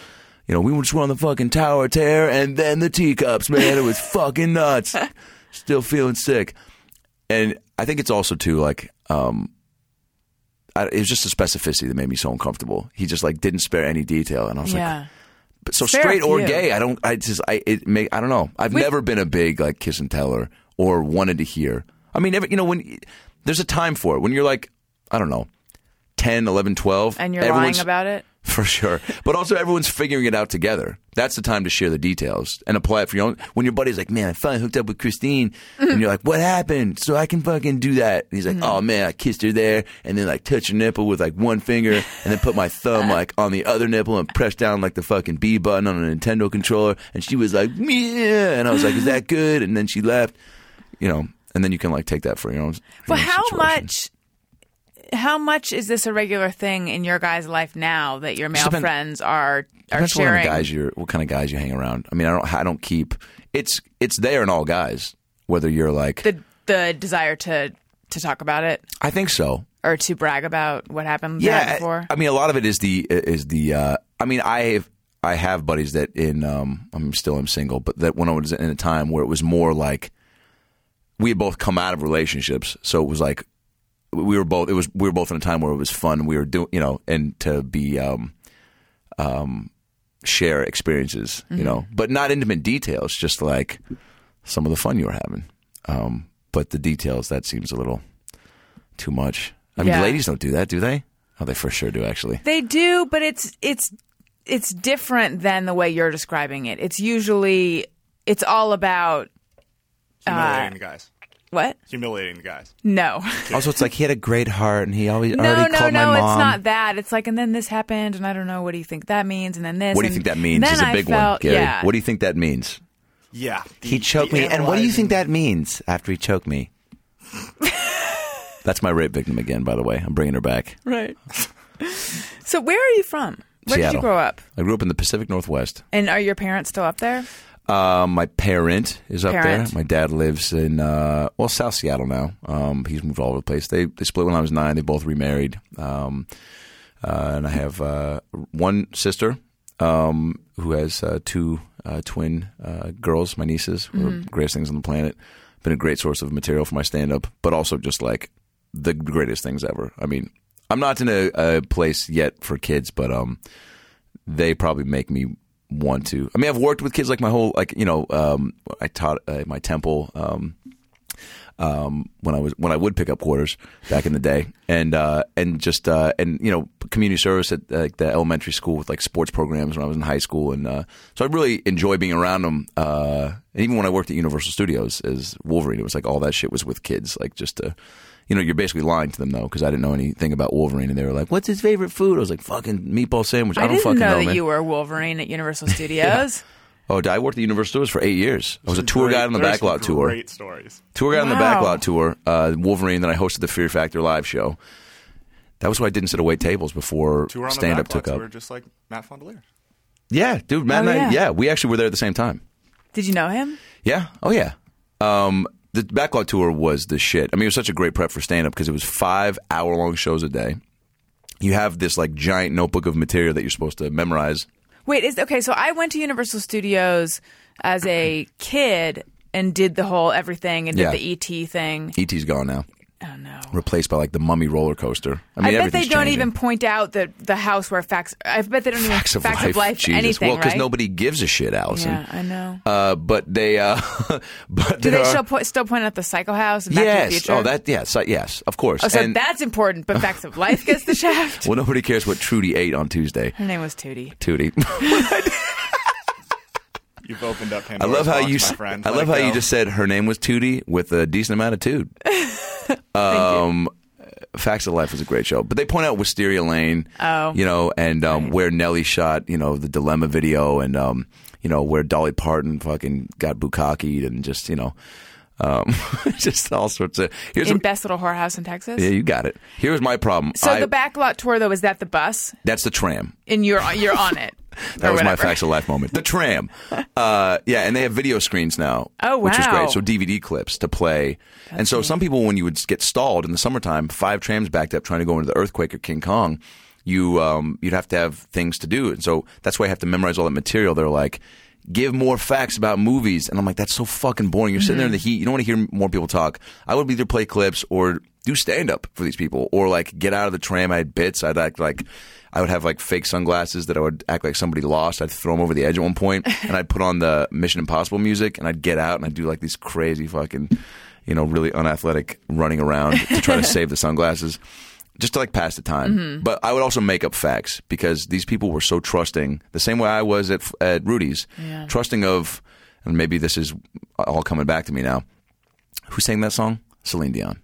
you know, we just on the fucking tower tear and then the teacups, man. It was (laughs) fucking nuts. Still feeling sick. And I think it's also too like um I, it was just the specificity that made me so uncomfortable. He just like didn't spare any detail, and I was like, Yeah. But so Fair straight or few. gay, I don't. I just I it make I don't know. I've never been a big like kiss and teller or wanted to hear. I mean, every, you know when there's a time for it. When you're like I don't know, 10, 11, 12, And you're lying about it. (laughs) for sure. But also, everyone's figuring it out together. That's the time to share the details and apply it for your own. When your buddy's like, "Man, I finally hooked up with Christine," mm-hmm. and you're like, "What happened?" So I can fucking do that. And he's like, mm-hmm. "Oh man, I kissed her there, and then like touch her nipple with like one finger, and then put my thumb like on the other nipple and press down like the fucking B button on a Nintendo controller." And she was like, "Yeah," and I was like, "Is that good?" And then she left. You know, and then you can like take that for your own. But your how situation. much? How much is this a regular thing in your guys' life now that your male depend- friends are are Depends what kind sharing? of guys you're, what kind of guys you hang around. I mean, I don't, I don't keep. It's, it's there in all guys. Whether you're like, the the desire to to talk about it I think so. or to brag about what happened the night Yeah, before. I mean, a lot of it is the is the. Uh, I mean, I have I have buddies that in. Um, I'm still I'm single, but that when I was in a time where it was more like we had both come out of relationships, so it was like we were both. It was we were both in a time where it was fun. We were doing, you know, and to be um, um, share experiences, you know, but not intimate details, just like some of the fun you were having. Um, but the details that seems a little too much. I mean, Yeah. ladies don't do that, do they? Oh, they for sure do, actually. They do, but it's it's it's different than the way you're describing it. It's usually it's all about Humiliating the guys. What? Humiliating the guys. No. Also, it's like he had a great heart, and he always No, already no, called no, my it's not that. It's like, and then this happened, and I don't know. What do you think that means? And then this. What do you think that means? then Is a I big one, Gary. Yeah. What do you think that means? Yeah. the- He choked the me, and what do you think that means after he choked me? (laughs) That's my rape victim again, by the way. I'm bringing her back. Right. so, where are you from? Where did you grow up? I grew up in the Pacific Northwest. And are your parents still up there? Um, my parent is up Parent. there. My dad lives in uh, well South Seattle now. Um, he's moved all over the place. They they split when I was nine. They both remarried. Um, uh, and I have uh, one sister um, who has uh, two uh, twin uh, girls, my nieces, who are the greatest things on the planet. Been a great source of material for my stand up, but also just like the greatest things ever. I mean, I'm not in a, a place yet for kids, but um, they probably make me want to. I mean, I've worked with kids like my whole like you know um, I taught uh, my temple um, um, when I was when I would pick up quarters back in the day, and uh, and just uh, and you know community service at like the elementary school with like sports programs when I was in high school, and uh, so I really enjoy being around them. Uh, and even when I worked at Universal Studios as Wolverine, it was like all that shit was with kids, like just to. You know, you're basically lying to them though, because I didn't know anything about Wolverine, and they were like, "What's his favorite food?" I was like, "Fucking meatball sandwich." I, I, don't didn't fucking know, know, that man. you were Wolverine at Universal (laughs) Studios. Oh, I worked at Universal Studios for eight years. I was a tour guide on the backlot tour. Great stories. Tour guide on the backlot tour. Uh, Wolverine. Then I hosted the Fear Factor live show. That was why I didn't sit at wait tables before Tour on the stand up took up. tour, just like Matt Fondelier. Yeah, dude, Matt Oh, and I, yeah. yeah, we actually were there at the same time. Did you know him? Yeah. Oh yeah. Um, the backlot tour was the shit. I mean, it was such a great prep for stand up because it was five hour long shows a day. You have this like giant notebook of material that you're supposed to memorize. Wait, is okay. So I went to Universal Studios as a kid and did the whole everything and did Yeah. the ET thing. ET's gone now, Oh no. replaced by like the Mummy roller coaster. I mean, I, bet they don't changing. even point out the the house where facts. I bet they don't even Facts of facts life, of life Jesus. anything. well, because right? nobody gives a shit, Alison. Yeah, I know. Uh, but they, uh, (laughs) but Do they are- still, po- still point out the Psycho House? And Back to the yes. Oh, that yes, yes, of course. Oh, so and, that's important. But Facts of Life gets the (laughs) shaft. well, nobody cares what Trudy ate on Tuesday. Her name was Tootie. Tootie. (laughs) You've opened up I love how box, you. my friend. I Let love it how you just said her name was Tootie with a decent amount of tood. (laughs) um, Facts of Life was a great show, but they point out Wisteria Lane. Oh. you know, and um, where Nelly shot, you know, the Dilemma video, and um, you know, where Dolly Parton fucking got bukkakied, and just you know, um, (laughs) just all sorts of. Here's in a, Best Little Whorehouse in Texas. yeah, you got it. Here's my problem. so I- the backlot tour though is that the bus that's the tram. and you're you're on (laughs) it. That or was my facts of life moment. The tram. (laughs) Uh, yeah, and they have video screens now. Oh, Which is great. So DVD clips to play. and so some people, when you would get stalled in the summertime, five trams backed up trying to go into the earthquake or King Kong, you um, you'd have to have things to do. And so that's why I have to memorize all that material. They're like, give more facts about movies. And I'm like, that's so fucking boring. You're sitting there in the heat. You don't want to hear more people talk. I would either play clips or do stand up for these people or like get out of the tram. I had bits. I'd act like, I would have like fake sunglasses that I would act like somebody lost. I'd throw them over the edge at one point (laughs) and I'd put on the Mission Impossible music and I'd get out and I'd do like these crazy fucking, you know, really unathletic running around to try to (laughs) save the sunglasses just to like pass the time. Mm-hmm. But I would also make up facts because these people were so trusting, the same way I was at at Rudy's, Yeah. trusting of, and maybe this is all coming back to me now. Who sang that song? Celine Dion,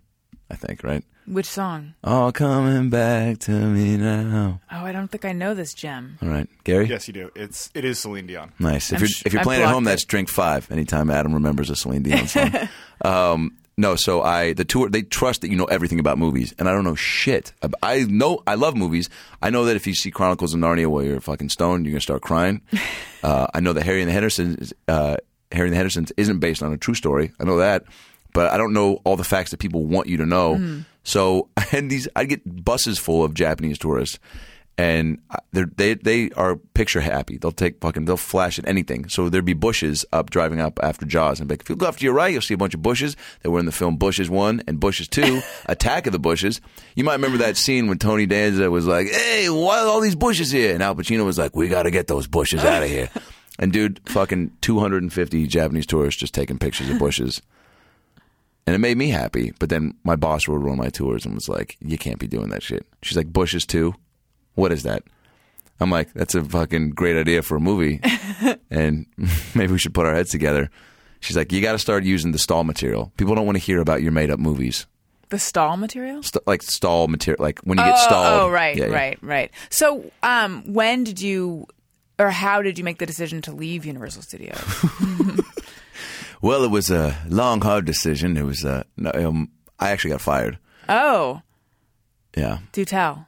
I think, right? Which song? All coming back to me now. Oh, I don't think I know this gem. All right, Gary. Yes, you do. It's it is Celine Dion. Nice. If I'm you're sh- if you're I playing at home, blocked that's drink five. Anytime Adam remembers a Celine Dion song. (laughs) um, no, so I the tour they trust that you know everything about movies, and I don't know shit. I know I love movies. I know that if you see Chronicles of Narnia while you're fucking stoned, you're gonna start crying. (laughs) uh, I know that Harry and the Hendersons, uh, Harry and the Hendersons isn't based on a true story. I know that, but I don't know all the facts that people want you to know. Hmm. So (laughs) and these I get buses full of Japanese tourists and they're, they they are picture happy. They'll take fucking they'll flash at anything. So there'd be bushes up driving up after Jaws, and be like, if you go off to your right, you'll see a bunch of bushes that were in the film Bushes One and Bushes Two, (laughs) Attack of the Bushes. You might remember that scene when Tony Danza was like, "Hey, why are all these bushes here?" And Al Pacino was like, "We got to get those bushes out of here." (laughs) And dude, fucking 250 Japanese tourists just taking pictures of bushes. And it made me happy. But then my boss rode one of my tours and was like, You can't be doing that shit. She's like, Bushes too? What is that? I'm like, That's a fucking great idea for a movie. (laughs) and (laughs) maybe we should put our heads together. She's like, You got to start using the stall material. People don't want to hear about your made up movies. The stall material? St- like stall material, like when you get oh, stalled. oh, right, Yeah, yeah. right, right. So, um, when did you, or how did you make the decision to leave Universal Studios? (laughs) Well, it was a long, hard decision. It was, uh, no, um, I actually got fired. oh, Yeah. do tell.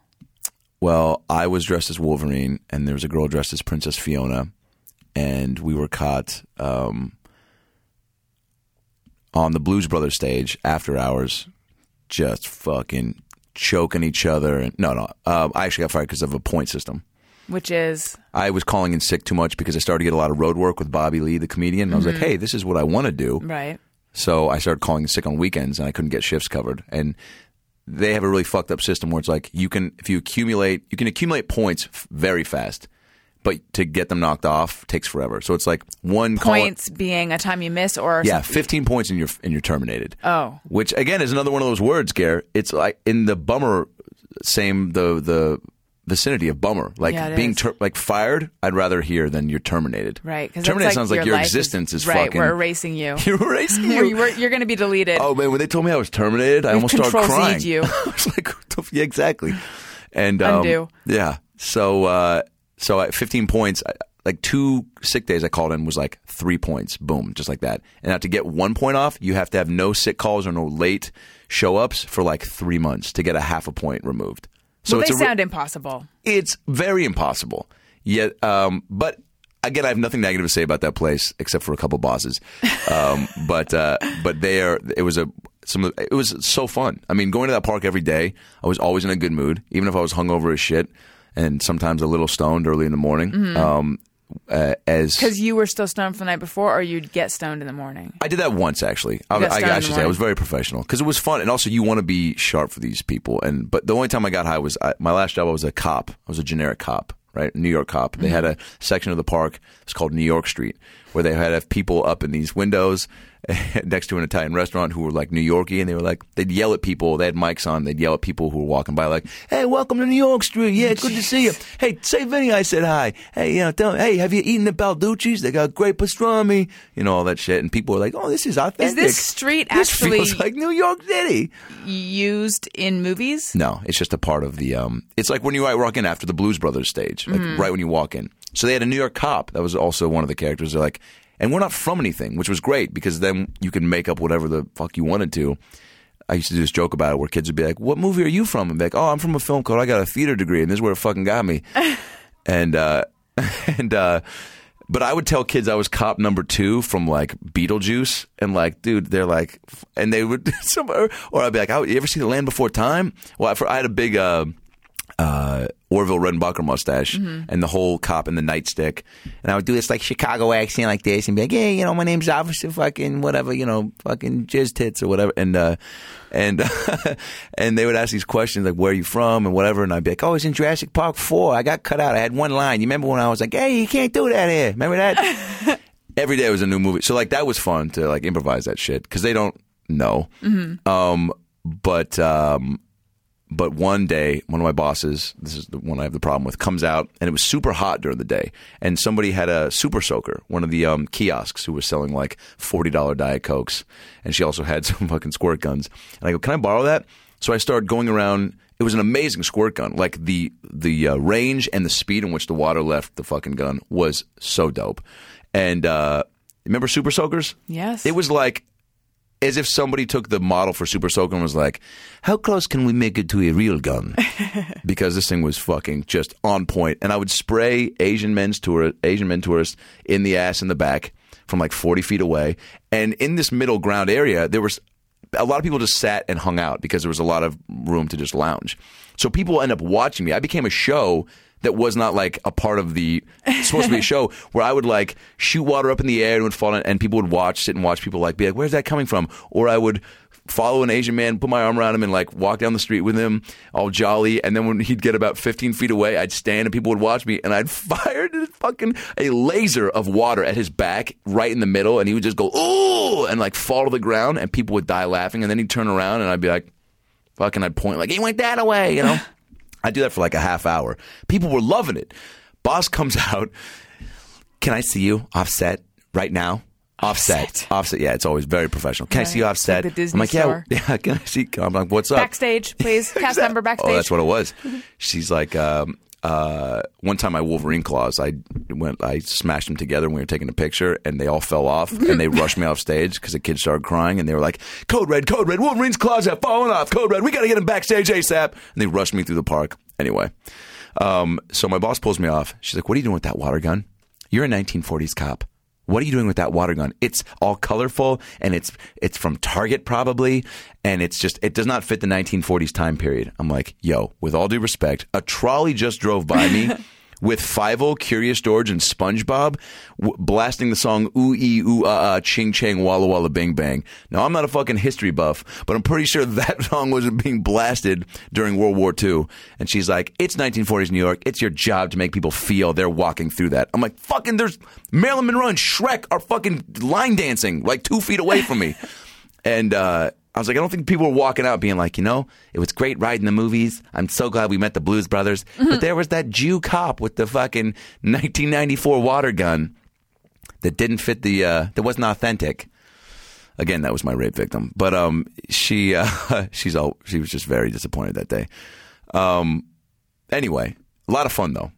Well, I was dressed as Wolverine, and there was a girl dressed as Princess Fiona, and we were caught um, on the Blues Brothers stage after hours, just fucking choking each other. And no, no, um, I actually got fired because of a point system. Which is I was calling in sick too much because I started to get a lot of road work with Bobby Lee, the comedian. And I was Mm-hmm. like, hey, this is what I want to do. right. So I started calling in sick on weekends, and I couldn't get shifts covered. And they have a really fucked up system where it's like you can, if you accumulate, you can accumulate points f- very fast, but to get them knocked off takes forever. So it's like one call- Points being a time you miss or yeah, fifteen points and you're and you're terminated. Oh. which again is another one of those words, Gare. It's like in the bummer same the the vicinity of bummer, like Yeah, being ter- like fired. I'd rather hear than you're terminated. Right. terminated sounds like your, existence is, right. fucking. We're erasing you. (laughs) you're erasing (laughs) You're, you. you're, going to be deleted. Oh man, when they told me I was terminated, I We've almost started crying. you. (laughs) I was like, what the f- yeah, exactly. And um, Undo. Yeah. So uh, so at 15 points, I- like two sick days I called in was like three points. Boom, just like that. And now to get one point off, you have to have no sick calls or no late show ups for like three months to get a half a point removed. So well, they re- sound impossible. it's very impossible. Yet, um, but again, I have nothing negative to say about that place except for a couple bosses. Um, (laughs) but uh, but they are. It was a some. of- It was so fun. I mean, going to that park every day, I was always in a good mood, even if I was hungover as shit, and sometimes a little stoned early in the morning. Um, uh, as Because you were still stoned from the night before, or you'd get stoned in the morning. I did that once actually. I, got I, I should say I was very professional because it was fun, and also you want to be sharp for these people. And but the only time I got high was I, my last job. I was a cop. I was a generic cop, right? New York cop. They had a Mm-hmm. section of the park. It's called New York Street, where they had have people up in these windows (laughs) next to an Italian restaurant who were like New Yorkie, and they were like they'd yell at people. They had mics on. They'd yell at people who were walking by, like, "Hey, welcome to New York Street. Yeah, good to see you. (laughs) Hey, say Vinny, I said hi. Hey, you know, tell, hey, have you eaten the Balducci's? They got great pastrami. You know all that shit. And people were like, "Oh, this is authentic." this street (laughs) This actually- feels like New York City. Used in movies? No, it's just a part of the. Um, it's like when you walk in after the Blues Brothers stage, like Mm-hmm. right when you walk in. So they had a New York cop that was also one of the characters. They're like, and we're not from anything, which was great because then you could make up whatever the fuck you wanted to. I used to do this joke about it where kids would be like, "What movie are you from?" And be like, "Oh, I'm from a film called I Got a Theater Degree, and this is where it fucking got me." (laughs) and uh, (laughs) and uh, but I would tell kids I was cop number two from like Beetlejuice, and like, dude, they're like, and they would (laughs) some, or, or I'd be like, oh, you ever see The Land Before Time? Well, I, I had a big. Uh, uh, Orville Redenbacher mustache Mm-hmm. and the whole cop and the nightstick. And I would do this like Chicago accent like this and be like, hey, you know, my name's Officer fucking whatever, you know, fucking jizz tits or whatever. And, uh, and, (laughs) and they would ask these questions like, where are you from and whatever. And I'd be like, oh, it's in Jurassic Park 4. I got cut out. I had one line. You remember when I was like, hey, you can't do that here. Remember that? (laughs) Every day was a new movie. So like that was fun to like improvise that shit because they don't know. Um, but, um, but one day, one of my bosses, this is the one I have the problem with, comes out and it was super hot during the day. And somebody had a super soaker, one of the um, kiosks who was selling like $40 Diet Cokes. And she also had (laughs) some fucking squirt guns. And I go, Can I borrow that? So I started going around. It was an amazing squirt gun. Like the, the uh, range and the speed in which the water left the fucking gun was so dope. And uh, remember super soakers? Yes. It was like as if somebody took the model for Super Soaker and was like, "How close can we make it to a real gun?" (laughs) because this thing was fucking just on point. And I would spray Asian men's tour, Asian men tourists in the ass and the back from like forty feet away. And in this middle ground area, there was a lot of people just sat and hung out because there was a lot of room to just lounge. So people end up watching me. I became a show that was not like a part of the supposed to be a show (laughs) where I would like shoot water up in the air and it would fall in, and people would watch, sit and watch people like be like, where's that coming from? Or I would follow an Asian man, put my arm around him and like walk down the street with him all jolly. And then when he'd get about 15 feet away, I'd stand and people would watch me and I'd (laughs) fire fucking a laser of water at his back right in the middle. And he would just go, ooh, and like fall to the ground and people would die laughing. And then he'd turn around and I'd be like, fucking, I'd point like, he went that away, you know? (laughs) I'd do that for like a half hour. People were loving it. Boss comes (laughs) out. Can I see you offset right now? Offset. Offset. Offset. Yeah, it's always very professional. Can I see you offset? Like the Disney I'm like, yeah, store. (laughs) yeah. Can I see? I'm like, what's up? Backstage, please. (laughs) Cast member backstage. Oh, that's what it was. She's like, um, uh, one time my Wolverine claws, I went, I smashed them together when we were taking a picture, and they all fell off, and they rushed me (laughs) off stage because the kids started crying, and they were like, "Code Red, Code Red, Wolverine's claws have fallen off. Code Red, we got to get him backstage ASAP." And they rushed me through the park. Anyway, um, so my boss pulls me off. She's like, "What are you doing with that water gun? You're a 1940s cop." What are you doing with that water gun? It's all colorful and it's it's from Target probably and it's just it does not fit the 1940s time period. I'm like, "Yo, with all due respect, a trolley just drove by me (laughs) with Five-O, Curious George and SpongeBob w- blasting the song ooh ee ooh ah ah ching chang walla walla bing bang. Now, I'm not a fucking history buff, but I'm pretty sure (laughs) that song wasn't being blasted during World War II. And she's like, "It's 1940s New York. It's your job to make people feel they're walking through that." I'm like, "Fucking there's Marilyn Monroe and Shrek are fucking line dancing like 2 feet away from me." (laughs) And uh, I was like, I don't think people were walking out being like, you know, it was great riding the movies. I'm so glad we met the Blues Brothers. But there was that Jew cop with the fucking (laughs) 1994 water gun that didn't fit the, uh, that wasn't authentic. Again, that was my rape victim. But um, she, (laughs) uh, she's all, she was just very disappointed that day. Um, anyway, a lot of fun though.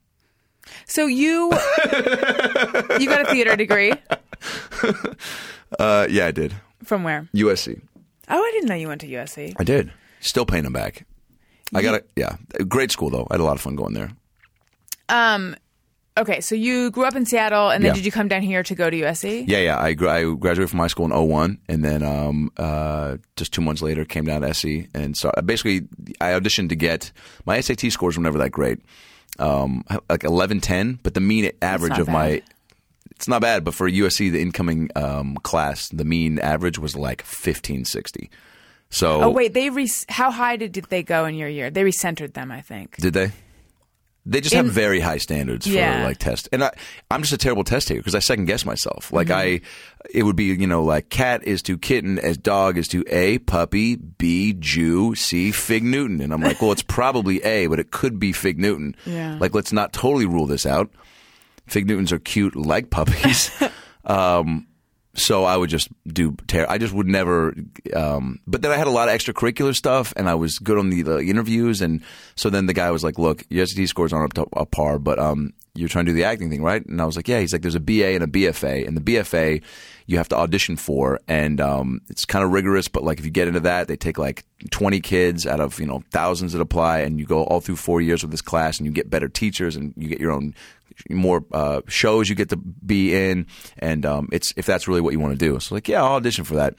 So you (laughs) you got a theater degree Uh, yeah, I did. from where? USC. Oh, I didn't know you went to USC. I did. Still paying them back. I got a yeah, great school though. I had a lot of fun going there. Um, okay, so you grew up in Seattle, and then Yeah. did you come down here to go to USC? Yeah, yeah. I, gra- I graduated from high school in 01, and then um, uh, just two months later came down to SC. And so basically, I auditioned to get my SAT scores were never that great, um, like 11, 10, but the mean average not of my. It's not bad, but for USC, the incoming um, class, the mean average was like 1560. So, Oh wait, they re- how high did, did they go in your year? They recentered them, I think. Did they? They just In- have very high standards Yeah. for like test, and I, I'm just a terrible test taker because I second guess myself. Like Mm-hmm. I, it would be you know like cat is to kitten as dog is to a puppy, b Jew, c Fig Newton, and I'm like, well, it's probably a, but it could be Fig Newton. (laughs) Yeah. Like let's not totally rule this out. Fig Newtons are cute like puppies. (laughs) um, so I would just do ter- I just would never. Um, but then I had a lot of extracurricular stuff, and I was good on the, the interviews, and so then the guy was like, "Look, your SAT scores aren't up to a par, but um, you're trying to do the acting thing, right?" And I was like, "Yeah." He's like, "There's a BA and a BFA, and the BFA you have to audition for, and um, it's kind of rigorous, but like if you get into that, they take like 20 kids out of you know thousands that apply, and you go all through four years with this class, and you get better teachers, and you get your own." more uh, shows you get to be in, and um, it's if that's really what you want to do. So like, yeah, I'll audition for that.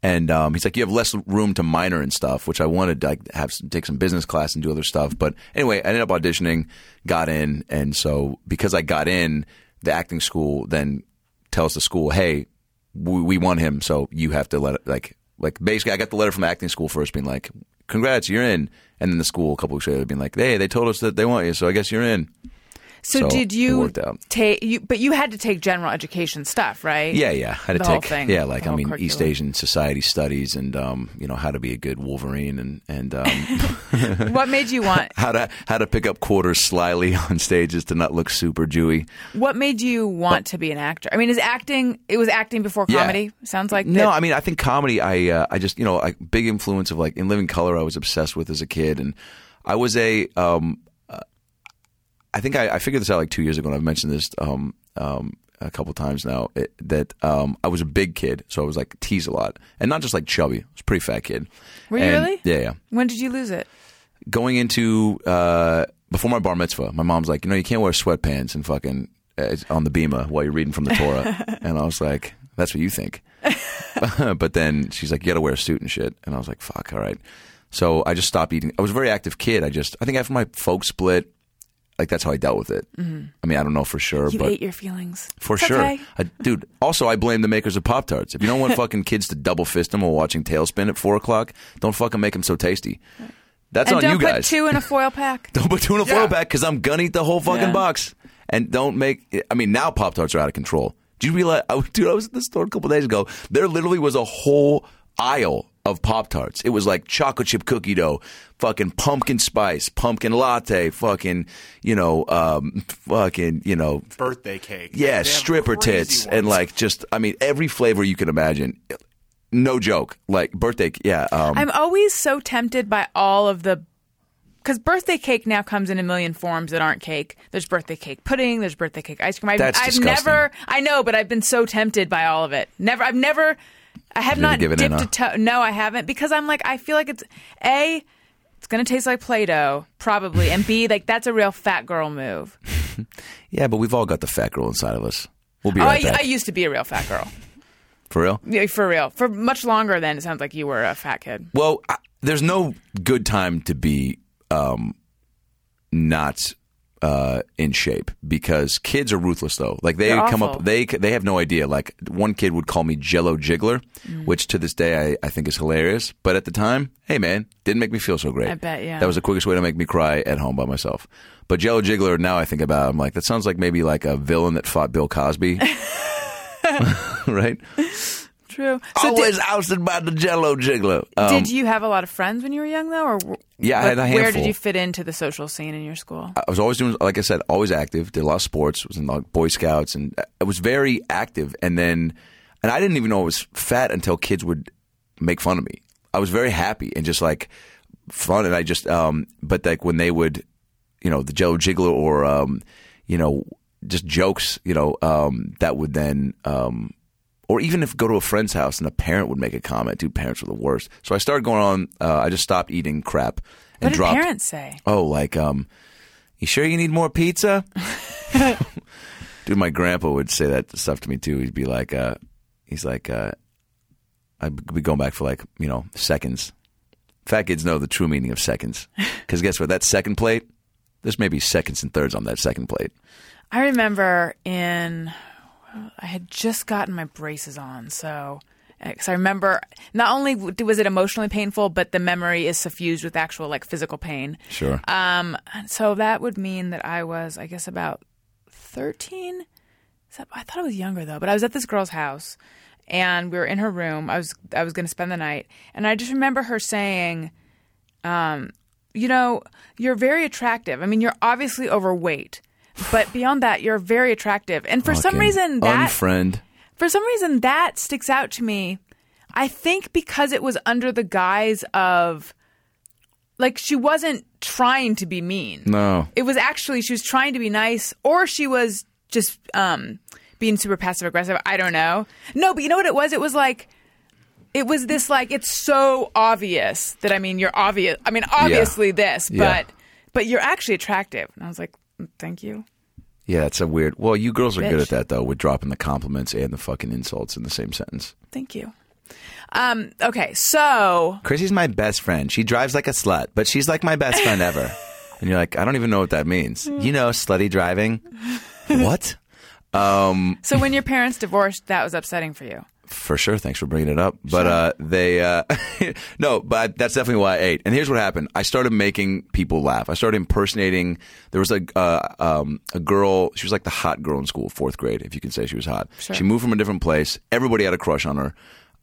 And um, he's like, you have less room to minor and stuff, which I wanted to like, have some, take some business class and do other stuff. But anyway, I ended up auditioning, got in, and so because I got in, the acting school then tells the school, hey, we, we want him, so you have to let it like like basically I got the letter from acting school first being like, congrats, you're in, and then the school a couple weeks later being like, hey, they told us that they want you, so I guess you're in. So, So, did you take you? But you had to take general education stuff, right? Yeah, yeah. I had to The whole take thing, yeah, like I mean East. Asian society studies and um, you know how to be a good Wolverine and and um, (laughs) What made you want? (laughs) how to how to pick up quarters slyly on stages to not look super Jewy. What made you want to be an actor? I mean, is acting? It was acting before Yeah. comedy. Sounds like No, that- I mean I think comedy. I uh, I just you know a big influence of like in Living Color. I was obsessed with as a kid, and I was a. Um, I think I, I figured this out like two years ago, and I've mentioned this um, um, a couple times now. It, that um, I was a big kid, so I was like teased a lot, and not just like chubby. I was a pretty fat kid. Were you And- really? Yeah, yeah. When did you lose it? Going into uh, before my bar mitzvah, my mom's like, you know, you can't wear sweatpants and fucking uh, on the bema while you're reading from the Torah, (laughs) and I was like, that's what you think. (laughs) but then she's like, you got to wear a suit and shit. And I was like, fuck, all right. So I just stopped eating. I was a very active kid. I just, I think after my folks split, like that's how I dealt with it. I mean, I don't know for sure, Mm-hmm. You but ate your feelings. for It's sure. okay. I, dude, also, I blame the makers of Pop Tarts. If you don't want (laughs) fucking kids to double fist them while watching TaleSpin at four o'clock, don't fucking make them so tasty. That's And on don't you put guys. two in a (laughs) foil pack. Don't put two in a foil pack because I'm gonna eat the whole fucking Yeah. box. And don't make. I mean, now Pop Tarts are out of control. Do you realize, I, (laughs) dude? I was at the store a couple days ago. There literally was a whole aisle of Pop Tarts. It was like chocolate chip cookie dough, fucking pumpkin spice, pumpkin latte, fucking you know, um, fucking you know, Birthday cake. yeah, They stripper crazy tits and like just. I mean, every flavor you can imagine. No joke. Like birthday, yeah. Um, I'm always so tempted by all of the because birthday cake now comes in a million forms that aren't cake. There's birthday cake pudding. There's birthday cake ice cream. I've, That's I've disgusting. never. I know, but I've been so tempted by all of it. Never. I've never. I have not dipped a toe. No, I haven't because I'm like I feel like it's a. It's gonna taste like Play-Doh, probably, and B, like that's a real fat girl move. (laughs) yeah, but we've all got the fat girl inside of us. We'll be Oh, right I, back. I used to be a real fat girl. (laughs) For real? Yeah, for real, for much longer than it sounds like you were a fat kid. Well, I, there's no good time to be um, not uh, in shape because kids are ruthless though. Like they They're come awful. up, they they have no idea. Like one kid would call me Jello Jiggler, Mm. which to this day I, I think is hilarious. But at the time, hey man, didn't make me feel so great. I bet, yeah. That was the quickest way to make me cry at home by myself. But Jello Jiggler, now I think about, it, I'm like that sounds like maybe like a villain that fought Bill Cosby, (laughs) (laughs) right? True. So Always did, ousted by the Jello Jiggler. Um, did you have a lot of friends when you were young, though, or Yeah, I had a like, Where did you fit into the social scene in your school? I was always doing, like I said, always active. Did a lot of sports. Was in like Boy Scouts, and I was very active. And then, and I didn't even know I was fat until kids would make fun of me. I was very happy and just like fun. And I just, um, but like when they would, you know, the Jello Jiggler or, um, you know, just jokes, you know, um, that would then, um, or even if go to a friend's house and a parent would make a comment, dude, parents are the worst. So I started going on. Uh, I just stopped eating crap and What did dropped. parents say? Oh, like, um, you sure you need more pizza? (laughs) Dude, my grandpa would say that stuff to me too. He'd be like, uh, he's like, uh, I'd be going back for like, you know, seconds. Fat kids know the true meaning of seconds. (laughs) Because guess what? That second plate, there's maybe seconds and thirds on that second plate. I remember in, I had just gotten my braces on, so because I remember not only was it emotionally painful, but the memory is suffused with actual like physical pain. Sure. Um, so that would mean that I was, I guess, about thirteen. That, I thought I was younger though, but I was at this girl's house, and we were in her room. I was I was going to spend the night, and I just remember her saying, um, "You know, you're very attractive. I mean, you're obviously overweight." But beyond that, you're very attractive, and for some Fucking reason that unfriend. for some reason that sticks out to me. I think because it was under the guise of like she wasn't trying to be mean. No. It was actually she was trying to be nice or she was just um being super passive aggressive. I don't know. No, but you know what it was? It was like it was this like it's so obvious that I mean you're obvious. I mean obviously this, Yeah. but but you're actually attractive. And I was like, "Mm, thank you. Yeah, it's a weird. Well, you girls are good at that though, with dropping the compliments and the fucking insults in the same sentence. Thank you. Um, okay, so Chrissy's my best friend. She drives like a slut, but she's like my best friend ever. (laughs) And you're like, I don't even know what that means. You know, slutty driving. (laughs) what? Um, so when your parents divorced, that was upsetting for you. For sure. Thanks for bringing it up. But uh, they, uh, (laughs) no, but that's definitely why I ate. And here's what happened: I started making people laugh. I started impersonating. There was a uh, um, a girl. She was like the hot girl in school, fourth grade, if you can say she was hot. She moved from a different place. Everybody had a crush on her.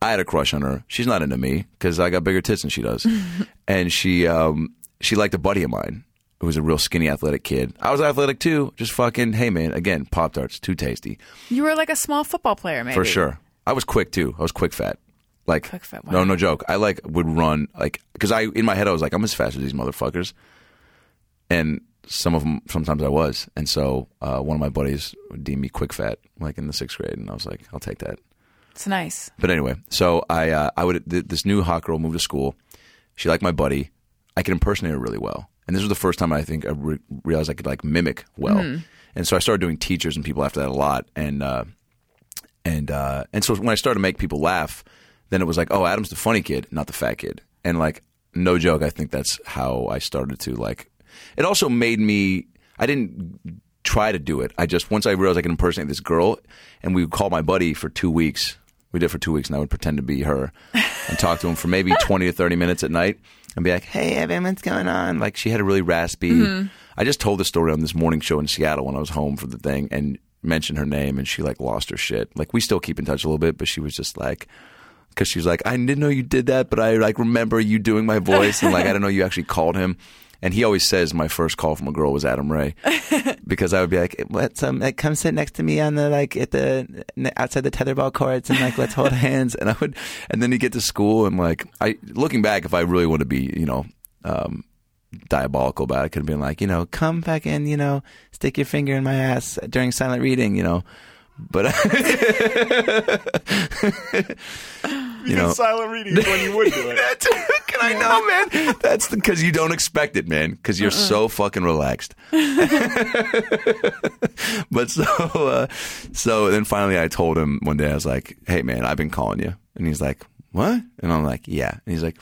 I had a crush on her. She's not into me because I got bigger tits than she does. (laughs) and she um, she liked a buddy of mine who was a real skinny, athletic kid. I was athletic too. Just fucking, hey man, again, Pop Tarts, too tasty. You were like a small football player, maybe. For sure. I was quick too. I was quick fat. Like Quick fat, no, wow. no joke. I like would run like because I in my head I was like I'm as fast as these motherfuckers, and some of them sometimes I was, and so uh, one of my buddies would deem me quick fat like in the sixth grade, and I was like I'll take that. It's nice. But anyway, so I uh, I would th- this new hot girl moved to school. She liked my buddy. I could impersonate her really well, and this was the first time I think I re- realized I could like mimic well. And so I started doing teachers and people after that a lot, and uh, and uh, and so when I started to make people laugh, then it was like, oh, Adam's the funny kid, not the fat kid, and like no joke, I think that's how I started to like. It also made me. I didn't try to do it. I just once I realized I could impersonate this girl, and we would call my buddy for two weeks. We did it for two weeks, and I would pretend to be her and talk to him for maybe (laughs) twenty to thirty minutes at night, and be like, "Hey, Evan, what's going on?" Like she had a really raspy. I just told the story on this morning show in Seattle when I was home for the thing, and mentioned her name, and she like lost her shit. Like we still keep in touch a little bit, but she was just like. Because she was like, I didn't know you did that, but I like remember you doing my voice, and like I do not know you actually called him. And he always says my first call from a girl was Adam Ray, (laughs) because I would be like, "Let's um, like, come sit next to me on the like at the outside the tetherball courts and like let's hold (laughs) hands." And I would, and then you get to school and like I looking back, if I really want to be, you know, um, diabolical about it, I could have been like, you know, come back in, you know, stick your finger in my ass during silent reading, you know, but (laughs) you know. silent reading when you would do it. (laughs) That's, can I know, man? That's because you don't expect it, man. Because you're so fucking relaxed. (laughs) but so, uh, so then finally, I told him one day. I was like, "Hey, man, I've been calling you," and he's like, "What?" And I'm like, "Yeah." And he's like,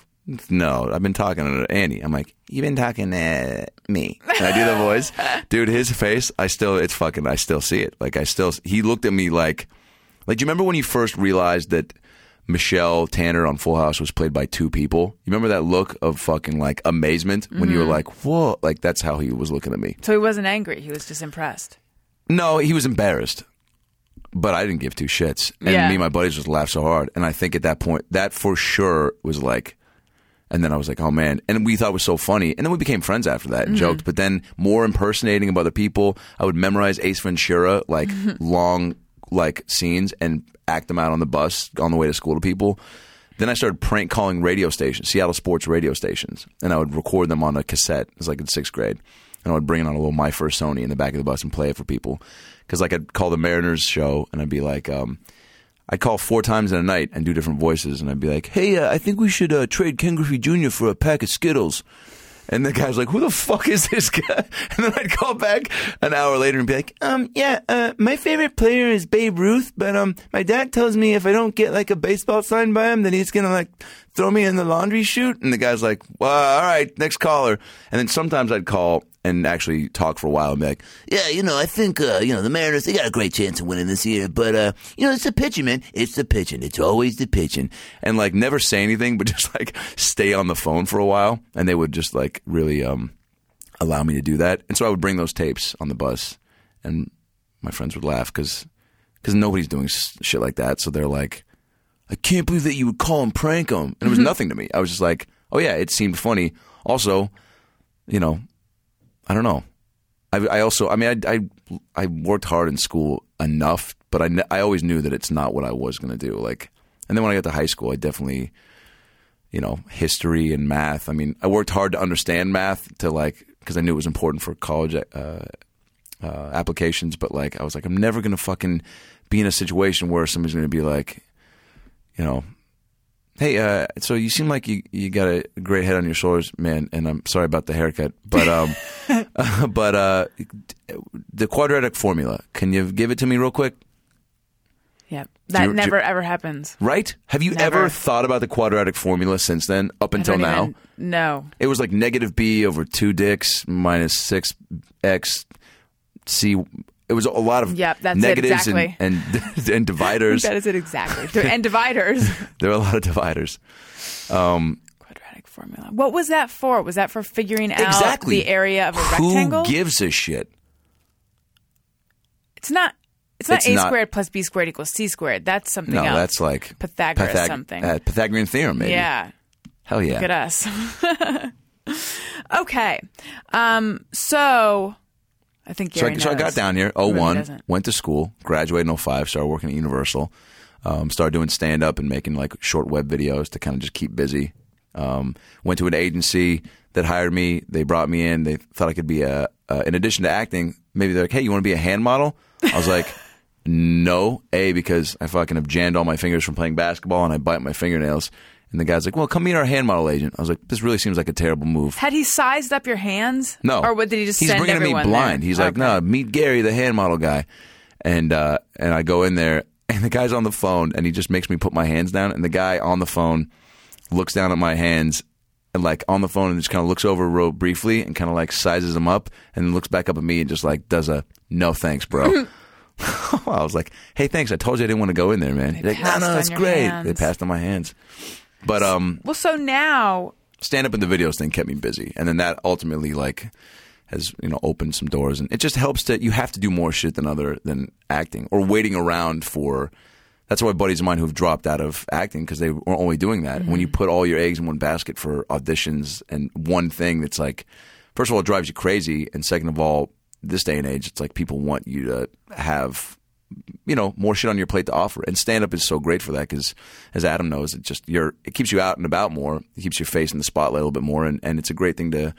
"No, I've been talking to Annie." I'm like, "You've been talking to me?" And I do the voice, (laughs) dude. His face, I still, it's fucking. I still see it. Like I still, he looked at me like, like. Do you remember when you first realized that? Michelle Tanner on Full House was played by two people. You remember that look of fucking like amazement when you were mm-hmm. like, "Whoa!" Like that's how he was looking at me. So he wasn't angry. He was just impressed. No, he was embarrassed, but I didn't give two shits. And Yeah. me and my buddies just laughed so hard. And I think at that point, that for sure was like. And then I was like, "Oh man!" And we thought it was so funny. And then we became friends after that and joked. But then more impersonating of other people. I would memorize Ace Ventura like (laughs) long like scenes and act them out on the bus on the way to school to people. Then I started prank calling radio stations, Seattle sports radio stations, and I would record them on a cassette. It was like in sixth grade, and I would bring it on a little My First Sony in the back of the bus and play it for people. Because like I'd call the Mariners show, and I'd be like, um, I'd call four times in a night and do different voices, and I'd be like, "Hey, uh, I think we should uh, trade Ken Griffey Jr. for a pack of Skittles." And the guy's like, "Who the fuck is this (laughs) guy?" And then I'd call back an hour later and be like, "Um, yeah, uh, my favorite player is Babe Ruth, but um, my dad tells me if I don't get like a baseball signed by him, then he's gonna like throw me in the laundry chute." And the guy's like, "Well, all right, next caller." And then sometimes I'd call and actually talk for a while and be like, "Yeah, you know, I think uh, you know the Mariners they got a great chance of winning this year, but uh, you know, it's the pitching, man. It's the pitching. It's always the pitching." And like never say anything, (laughs) but just like stay on the phone for a while, and they would just like really um allow me to do that. And so I would bring those tapes on the bus, and my friends would laugh because because nobody's doing s- shit like that. So they're like, I can't believe that you would call and prank them. And it was nothing to me. I was just like, oh yeah, it seemed funny. Also, you know, I don't know. I, I also, I mean, I, I, I worked hard in school enough, but I, I always knew that it's not what I was going to do. Like, and then when I got to high school, I definitely, you know, history and math. I mean, I worked hard to understand math to like, because I knew it was important for college uh, uh, applications. But like, I was like, I'm never going to fucking be in a situation where somebody's going to be like, you know, hey, uh, so you seem like you, you got a great head on your shoulders, man. And I'm sorry about the haircut, but um, (laughs) (laughs) but uh, the quadratic formula. Can you give it to me real quick? Yep. That you- never ever happens. Right? Have you Never. ever thought about the quadratic formula since then, up until now? even- no. It was like negative b over two dicks minus six x c. It was a lot of Yep, that's negatives exactly. and and, (laughs) and dividers. (laughs) That is it exactly. and dividers. (laughs) there are a lot of dividers. Quadratic formula. What was that for? Was that for figuring out exactly the area of a Who rectangle? Who gives a shit? it's not. It's not It's a not- squared plus b squared equals c squared. That's something No, else. that's like Pythagoras something. uh, Pythagorean theorem, maybe. yeah. Hell yeah. Look at us. okay. Um, so I think So Gary I, so I got down here, Who really 01, doesn't? went to school, graduated in 05, started working at Universal, um, started doing stand up and making like short web videos to kind of just keep busy. Um, went to an agency that hired me. They brought me in. They thought I could be a, uh, in addition to acting, maybe they're like, hey, you want to be a hand model? I was like, (laughs) no. A, because I fucking have jammed all my fingers from playing basketball and I bite my fingernails. And the guy's like, well, come meet our hand model agent. I was like, this really seems like a terrible move. Had he sized up your hands? No. Or what, did he just He's bringing me blind. there? He's like, Okay. no, meet Gary, the hand model guy. And uh, and I go in there, (laughs) and the guy's on the phone, and he just makes me put my hands down. And the guy on the phone looks down at my hands, and like on the phone, and just kind of looks over real briefly, and kind of like sizes them up, and looks back up at me, and just like does a no thanks, bro. (laughs) (laughs) I was like, hey, thanks. I told you I didn't want to go in there, man. He's like, no, no, it's great. hands. They passed on my hands. But um, Well, so now stand up in the videos thing kept me busy. And then that ultimately like has you know opened some doors. And it just helps that you have to do more shit than other than acting or waiting around for that's why buddies of mine who've dropped out of acting because they were only doing that. When you put all your eggs in one basket for auditions and one thing that's like first of all it drives you crazy. And second of all this day and age it's like people want you to have you know more shit on your plate to offer. And stand up is so great for that because as adam knows it just you're it keeps you out and about more. It keeps your face in the spotlight a little bit more. And, and it's a great thing to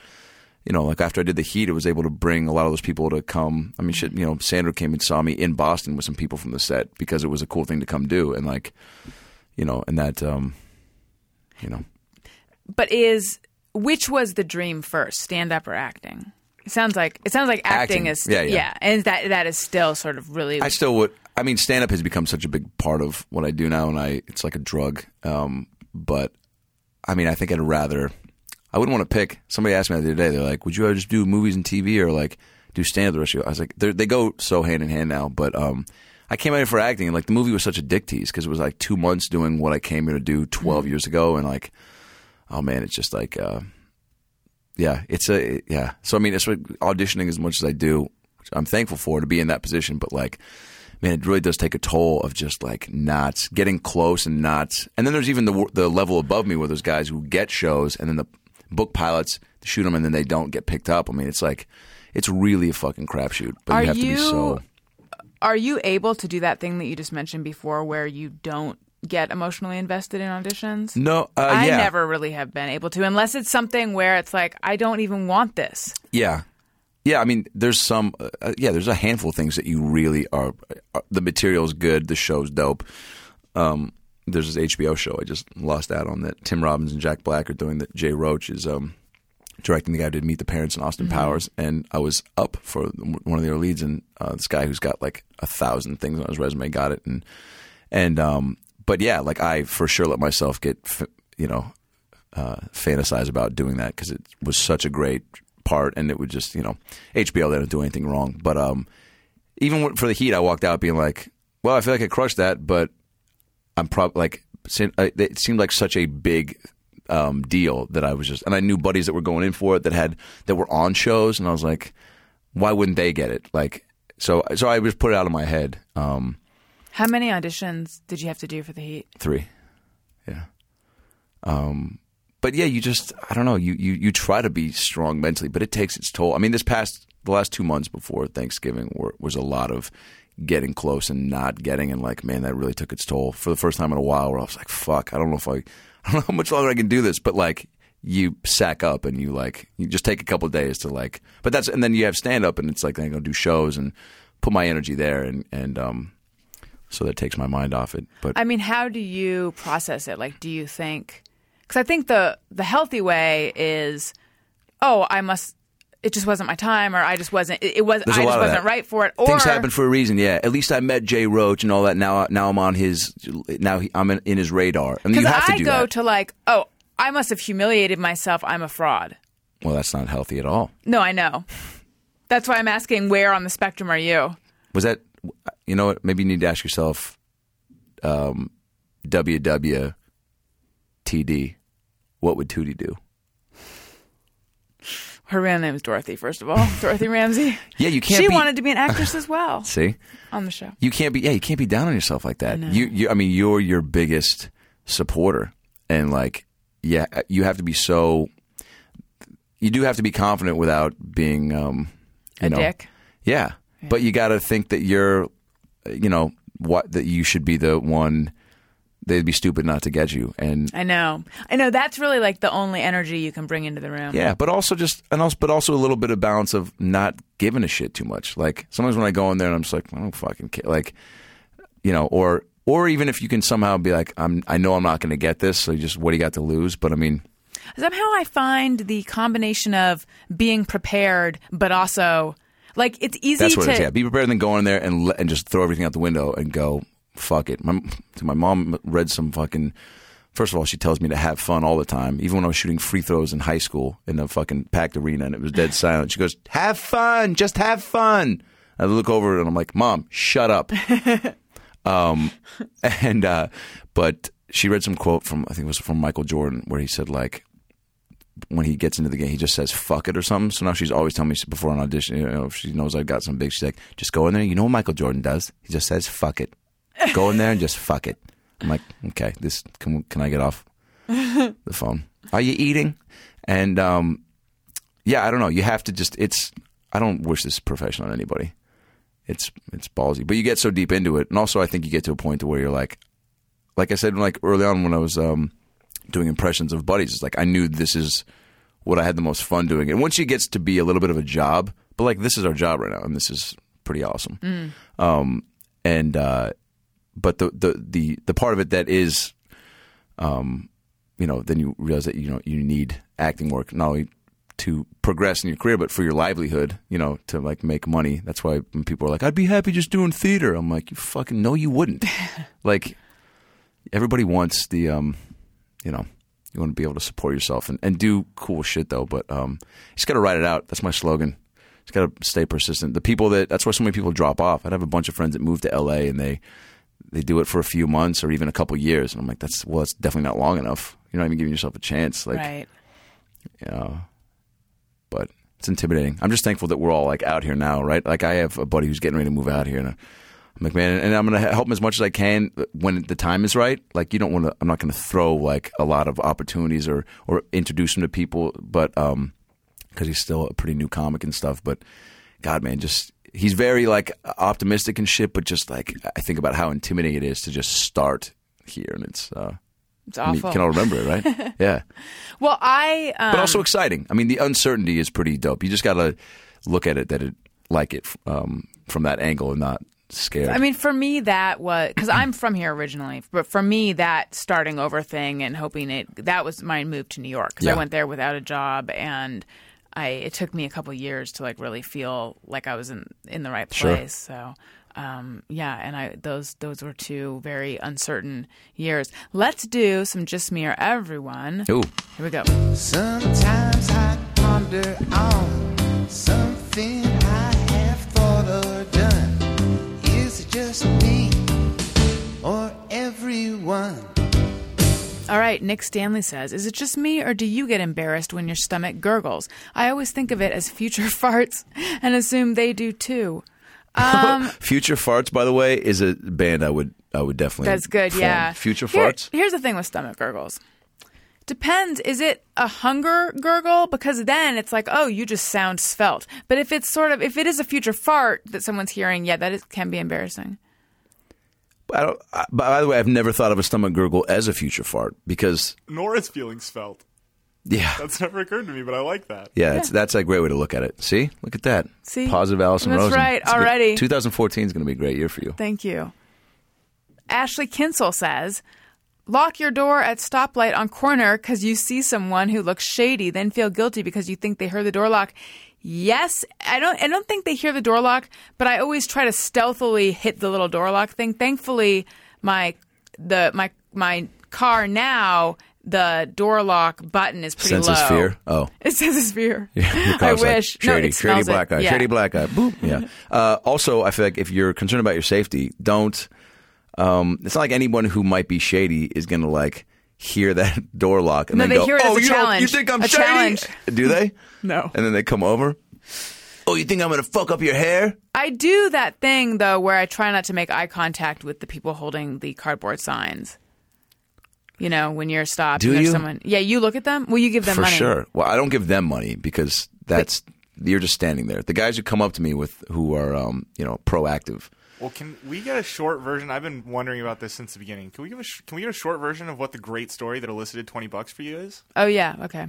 you know like after i did the heat it was able to bring a lot of those people to come. I mean shit you know sandra came and saw me in boston with some people from the set because it was a cool thing to come do. And like you know and that um you know. But is which was the dream first, stand up or acting? It sounds like it sounds like acting, Acting. is Yeah, yeah. and that that is still sort of really I still would. I mean, stand up has become such a big part of what I do now, and I it's like a drug. Um, but I mean, I think I'd rather. I wouldn't want to pick. Somebody asked me the other day. They're like, "Would you rather just do movies and TV or like do stand up the rest of your?" I was like, "They go so hand in hand now." But um, I came out here for acting, and like the movie was such a dick tease because it was like two months doing what I came here to do 12 years ago, and like, oh man, it's just like. Uh, yeah, it's a yeah. So I mean, it's what auditioning as much as I do. which I'm thankful for to be in that position, but like, man, it really does take a toll of just like not getting close and not. And then there's even the the level above me where there's guys who get shows and then the book pilots shoot them and then they don't get picked up. I mean, it's like it's really a fucking crapshoot. But Are you have to be so. Are you able to do that thing that you just mentioned before where you don't get emotionally invested in auditions? No, uh, I yeah. never really have been able to unless it's something where it's like I don't even want this. Yeah. Yeah, I mean, there's some, uh, yeah, there's a handful of things that you really are. are the material's good, the show's dope. Um, there's this HBO show I just lost out on that Tim Robbins and Jack Black are doing that Jay Roach is um, directing. The guy who did Meet the Parents and Austin Powers, and I was up for one of their leads, and uh, this guy who's got like a thousand things on his resume got it, and and um, but yeah, like I for sure let myself get, you know, uh, fantasize about doing that because it was such a great part, and it would just you know HBO don't do anything wrong. But um, even for the Heat, I walked out being like, well, I feel like I crushed that, but I'm probably like uh, it seemed like such a big um, deal that I was just, and I knew buddies that were going in for it that had that were on shows, and I was like, why wouldn't they get it? Like, so so I just put it out of my head. Um, How many auditions did you have to do for the Heat? Three. Yeah. Um, but yeah, you just I don't know. You, you you try to be strong mentally, but it takes its toll. I mean, this past the last two months before Thanksgiving were, was a lot of getting close and not getting, and like man, that really took its toll for the first time in a while. Where I was like, fuck, I don't know if I, (laughs) I don't know how much longer I can do this, but like. You sack up and you like you just take a couple days to like, but that's and then you have stand up and it's like I go do shows and put my energy there and and um, so that takes my mind off it. But I mean, how do you process it? Like, do you think? Because I think the the healthy way is, oh, I must it just wasn't my time, or I just wasn't. It, it was. There's I just wasn't that. right for it. Or Things happen for a reason. Yeah. At least I met Jay Roach and all that. Now, now I'm on his. Now he, I'm in, in his radar. I mean, you have to I do go that. to like, oh, I must have humiliated myself. I'm a fraud. well, that's not healthy at all. No, I know. That's why I'm asking where on the spectrum are you? Was that? You know what? Maybe you need to ask yourself. Um, WWTD. What would Tootie do? Her real name is Dorothy. First of all, (laughs) Dorothy Ramsey. Yeah, you can't She be- wanted to be an actress as well (laughs) See, on the show. you can't be. Yeah, you can't be down on yourself like that. You, you. I mean, you're your biggest supporter, and like, yeah, you have to be so. You do have to be confident without being, um, A know, dick. Yeah. But you got to think that you're, you know, what that you should be the one. They'd be stupid not to get you, and I know. I know. That's really like the only energy you can bring into the room. yeah. But also just and also, but also a little bit of balance of not giving a shit too much. Like sometimes when I go in there and I'm just like, I don't fucking care. Like, you know, or or even if you can somehow be like, I'm, I know I'm not going to get this, so you just what do you got to lose? But I mean, Somehow I find the combination of being prepared, but also like it's easy That's what to. it is. Yeah, be prepared than go in there and and just throw everything out the window and go fuck it. My my mom read some fucking. First of all, she tells me to have fun all the time. Even when I was shooting free throws in high school in a fucking packed arena and it was dead (laughs) silent, she goes, "Have fun, just have fun." I look over and I'm like, "Mom, shut up." (laughs) um, and uh, but she read some quote from I think it was from Michael Jordan where he said like when he gets into the game, he just says "fuck it" or something. So now she's always telling me before an audition, you know, if she knows I've got some big, she's like, "Just go in there." You know what Michael Jordan does? He just says "fuck it." Go in there and just fuck it. I'm like, okay, this can can I get off the phone? Are you eating? And um, yeah, I don't know. You have to just. It's. I don't wish this profession on anybody. It's it's ballsy, but you get so deep into it, and also I think you get to a point to where you're like, like I said, like early on when I was um, doing impressions of buddies, it's like I knew this is what I had the most fun doing. And once it gets to be a little bit of a job, but like this is our job right now, and this is pretty awesome. Um, and uh, but the, the the the part of it that is, um, you know, then you realize that you know you need acting work not only to progress in your career, but for your livelihood, you know, to like make money. That's why when people are like, "I'd be happy just doing theater," I'm like, "You fucking no, you wouldn't." (laughs) like everybody wants the um, you know, you want to be able to support yourself and, and do cool shit though. But um, you just got to write it out. That's my slogan. Just got to stay persistent. The people that that's why so many people drop off. I'd have a bunch of friends that move to LA and they they do it for a few months or even a couple years, and I'm like, that's well, that's definitely not long enough. You're not even giving yourself a chance. Like, right. you know, but it's intimidating. I'm just thankful that we're all like out here now, right? Like I have a buddy who's getting ready to move out here, and I'm like, man, and I'm gonna help him as much as I can when the time is right. Like you don't want to. I'm not gonna throw like a lot of opportunities or or introduce him to people, but um, because he's still a pretty new comic and stuff. But God, man, just he's very like optimistic and shit. But just like I think about how intimidating it is to just start here, and it's. uh It's I mean, awful. you can all remember it, right? (laughs) yeah well, I. Um, but also exciting. I mean, the uncertainty is pretty dope. You just got to look at it that it like it um, from that angle and not scared. I mean, for me, that was because I'm from here originally. But for me, that starting over thing and hoping it that was my move to New York because Yeah. I went there without a job and I it took me a couple years to like really feel like I was in in the right Sure. place. So. Um, yeah, and I those those were two very uncertain years. Let's do some just me or everyone. Ooh, Here we go. Sometimes I ponder on something everyone? All right, Nick Stanley says, Is it just me or do you get embarrassed when your stomach gurgles? I always think of it as future (laughs) farts and assume they do too. Um, (laughs) Future Farts, by the way, is a band I would I would definitely. that's good, form. yeah. Future Here- Farts. Here's the thing with stomach gurgles. Depends. Is it a hunger gurgle? Because then it's like, oh, you just sound svelte. But if it's sort of, if it is a future fart that someone's hearing, yeah, that is, can be embarrassing. I don't. I, by the way, I've never thought of a stomach gurgle as a future fart because Nor is feeling svelte. yeah, That's never occurred to me, but I like that. yeah, It's, that's a great way to look at it. See, look at that. See? positive Alison That's Rosen. right, It's good. already. 2014 is going to be a great year for you. Thank you. Ashley Kinsel says, Lock your door at stoplight on corner because you see someone who looks shady, then feel guilty because you think they heard the door lock. Yes, I don't. I don't think they hear the door lock, but I always try to stealthily hit the little door lock thing. Thankfully, my the my my car now the door lock button is pretty Senses low. fear. Oh. (laughs) It senses fear. (laughs) Your I like, wish. shady, no, shady black it. eye, Yeah. shady black eye. Boop. Yeah. (laughs) Uh, also, I feel like if you're concerned about your safety, don't. Um, it's not like anyone who might be shady is going to like hear that (laughs) door lock and No, then they go, hear it as "Oh, a you don't- you think I'm A shady?" challenge. Do they? (laughs) No. And then they come over. Oh, you think I'm going to fuck up your hair? I do that thing though, where I try not to make eye contact with the people holding the cardboard signs. You know, when you're stopped, Do and there's you? someone. Yeah, you look at them. Well, you give them For money? sure. Well, I don't give them money because that's you're just standing there. The guys who come up to me with who are um, you know proactive. Well, can we get a short version? I've been wondering about this since the beginning. Can we give a sh- Can we get a short version of what the great story that elicited twenty bucks for you is? Oh yeah. Okay.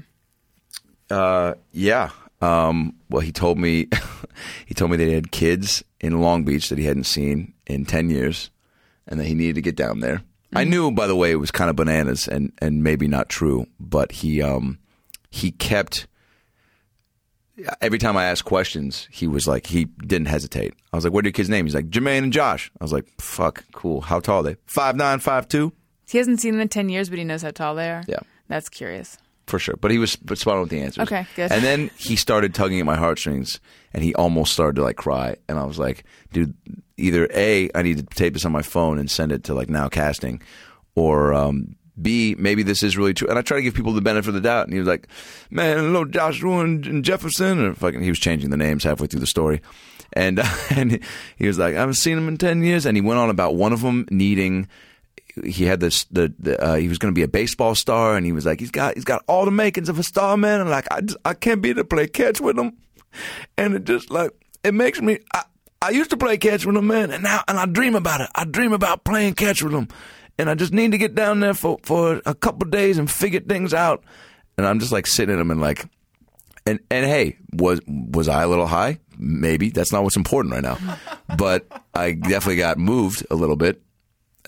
Uh, yeah. Um, well, he told me (laughs) he told me that he had kids in Long Beach that he hadn't seen in ten years, and that he needed to get down there. I knew, by the way, it was kind of bananas and and maybe not true, but he um he kept. Every time I asked questions, he was like, he didn't hesitate. I was like, "What are your kids' names?" He's like, "Jermaine and Josh." I was like, "Fuck, cool. How tall are they? Five nine, five two, He hasn't seen them in ten years, but he knows how tall they are. Yeah. That's curious. for sure." But he was but spot on with the answers. Okay, good. And then he started tugging at my heartstrings, and he almost started to like cry. And I was like, "Dude, either a, I need to tape this on my phone and send it to like Now Casting, or um, B, maybe this is really true." And I try to give people the benefit of the doubt. And he was like, "Man, hello, Joshua and, Jefferson," or fucking, he was changing the names halfway through the story. And (laughs) and he was like, "I haven't seen him in ten years." And he went on about one of them needing he had this the, the uh, he was going to be a baseball star and he was like he's got he's got all the makings of a star man and like I just, I can't be to play catch with him and it just like it makes me I, I used to play catch with him man and now and I dream about it I dream about playing catch with him and I just need to get down there for for a couple days and figure things out and I'm just like sitting in him and like and and hey, was was I a little high? Maybe that's not what's important right now, (laughs) but I definitely got moved a little bit,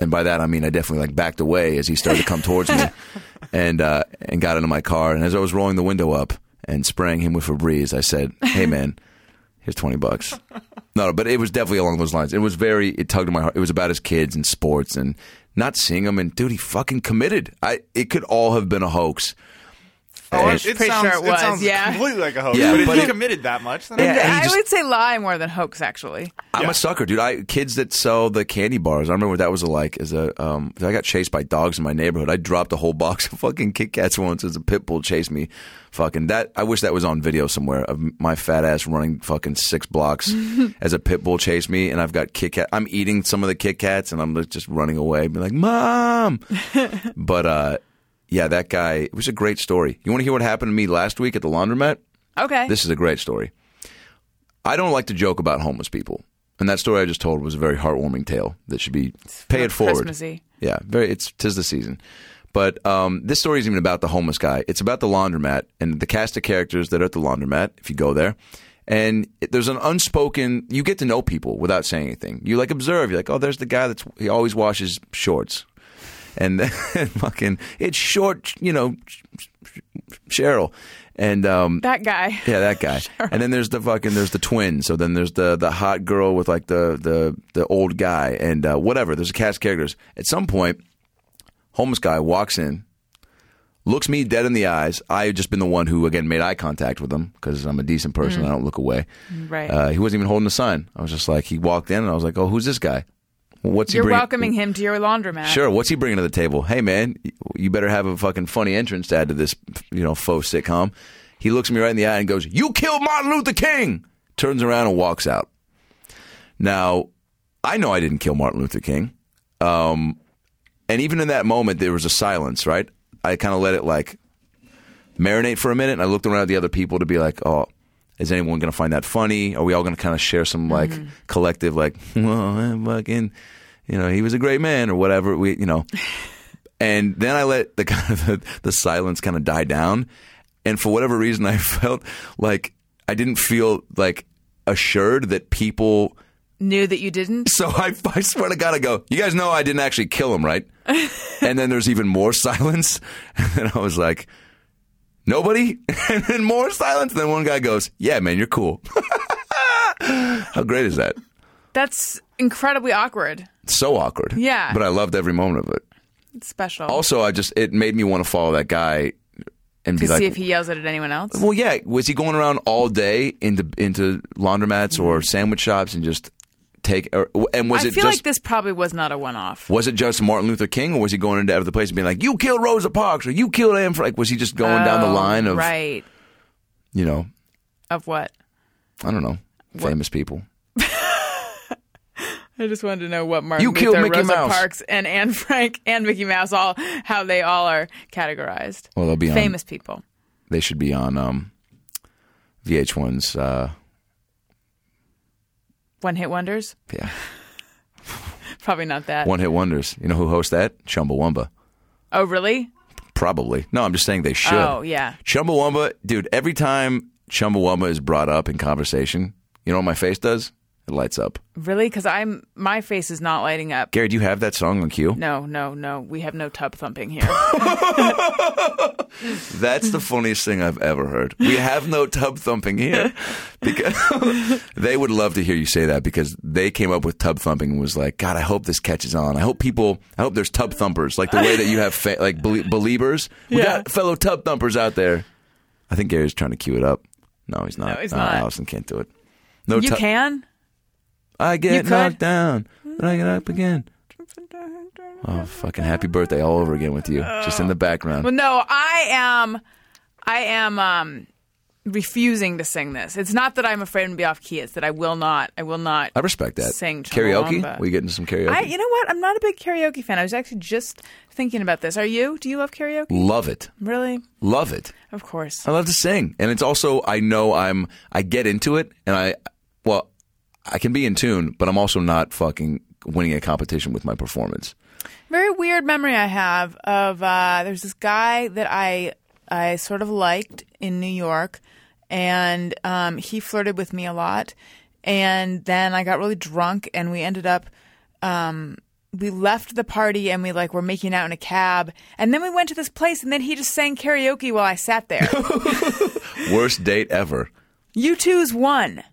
and by that I mean I definitely like backed away as he started to come towards me, (laughs) and uh, and got into my car. And as I was rolling the window up and spraying him with a breeze, I said, "Hey man, here's twenty bucks." (laughs) No, but it was definitely along those lines. It was very it tugged at my heart. It was about his kids and sports and not seeing him. And dude, he fucking committed. I it could all have been a hoax. Oh, it, it Pretty sounds, sure it was, sounds yeah. completely like a hoax. Yeah, but if but you it- committed that much, then Yeah, and I just- would say lie more than hoax, actually. I'm Yeah. a sucker, dude. I kids that sell the candy bars. I remember what that was like. As a, um, I got chased by dogs in my neighborhood. I dropped a whole box of fucking Kit Kats once as a pit bull chased me. Fucking that. I wish that was on video somewhere of my fat ass running fucking six blocks (laughs) as a pit bull chased me, and I've got Kit Kat. I'm eating some of the Kit Kats, and I'm just running away, be like, "Mom!" (laughs) but uh, yeah, that guy. It was a great story. You want to hear what happened to me last week at the laundromat? Okay. This is a great story. I don't like to joke about homeless people. And that story I just told was a very heartwarming tale that should be pay it forward. Christmassy. Yeah, very. It's tis the season. But um, this story isn't even about the homeless guy. It's about the laundromat and the cast of characters that are at the laundromat. If you go there, and there's an unspoken. You get to know people without saying anything. You like observe. You're like, oh, there's the guy that's he always washes shorts, and then (laughs) fucking it's short. You know, Cheryl, and um, that guy. yeah, that guy. (laughs) And then there's the fucking there's the twin. So then there's the the hot girl with like the the the old guy and uh, whatever. There's a cast of characters. At some point, homeless guy walks in, looks me dead in the eyes. I had just been the one who again made eye contact with him because I'm a decent person. I don't look away. Right. Uh, he wasn't even holding a sign. I was just like he walked in and I was like, oh, who's this guy? What's he You're bringing? welcoming him to your laundromat. Sure. What's he bringing to the table? Hey, man, you better have a fucking funny entrance to add to this, you know, faux sitcom. He looks me right in the eye and goes, "You killed Martin Luther King." Turns around and walks out. Now, I know I didn't kill Martin Luther King, um, and even in that moment, there was a silence. Right? I kind of let it like marinate for a minute, and I looked around at the other people to be like, "Oh." Is anyone going to find that funny? Are we all going to kind of share some like mm-hmm. collective, like, (laughs) well, fucking, you know, he was a great man or whatever. We, you know, (laughs) and then I let the (laughs) kind of the, the silence kind of die down, and for whatever reason, I felt like I didn't feel like assured that people. Knew that you didn't. So I, I swear to God, I go, you guys know I didn't actually kill him, right? and then there's even more silence, and then I was like, Nobody? (laughs) And then more silence. And then one guy goes, Yeah, man, you're cool. (laughs) How great is that? That's incredibly awkward. So awkward. Yeah. But I loved every moment of it. It's special. Also, I just, it made me want to follow that guy and to be like, see if he yells it at anyone else. Well, yeah. Was he going around all day into into laundromats or sandwich shops and just take? Or, and was I it feel just like this probably was not a one-off. was it just Martin Luther King, or was he going into other places and being like, "You killed Rosa Parks" or "You killed Anne Frank"? Was he just going down the Oh, line of right you know, of what? I don't know, famous people? (laughs) I just wanted to know what Martin You Luther, killed Mickey Rosa Mouse. Parks, and Anne Frank and Mickey Mouse all how they all are categorized. Well, they'll be on. Famous people. They should be on um, VH1's. Uh, One hit wonders? yeah, (laughs) Probably not that. one hit wonders. You know who hosts that? Chumbawamba. Oh, really? Probably. No, I'm just saying they should. Oh, yeah. Chumbawamba, dude, every time Chumbawamba is brought up in conversation, you know what my face does? It lights up. Really? Because I'm my face is not lighting up. Gary, do you have that song on cue? No, no, no. We have no tub thumping here. (laughs) (laughs) That's the funniest thing I've ever heard. We have no tub thumping here. (laughs) Because they would love to hear you say that because they came up with tub thumping and was like, God, I hope this catches on. I hope people, I hope there's tub thumpers, like the way that you have fa- like belie- believers. We Yeah. got fellow tub thumpers out there. I think Gary's trying to cue it up. No, he's not. No, he's Uh, not. Alison can't do it. No, you tub- can? I get knocked down, but I get up again. Oh, fucking happy birthday all over again with you, just in the background. Well, no, I am. I am um, refusing to sing this. It's not that I'm afraid to be off key. It's that I will not. I will not. I respect that. Sing karaoke. Chumbawamba. We getting some karaoke. I, you know what? I'm not a big karaoke fan. I was actually just thinking about this. Are you? Do you love karaoke? Love it. Really? Love it. Of course. I love to sing, and it's also I know I'm I get into it, and I well I can be in tune, but I'm also not fucking winning a competition with my performance. Very weird memory I have of uh, there's this guy that I I sort of liked in New York, and um, he flirted with me a lot, and then I got really drunk, and we ended up. Um, we left the party and we like were making out in a cab, and then we went to this place, and then he just sang karaoke while I sat there. (laughs) Worst date ever. U2's one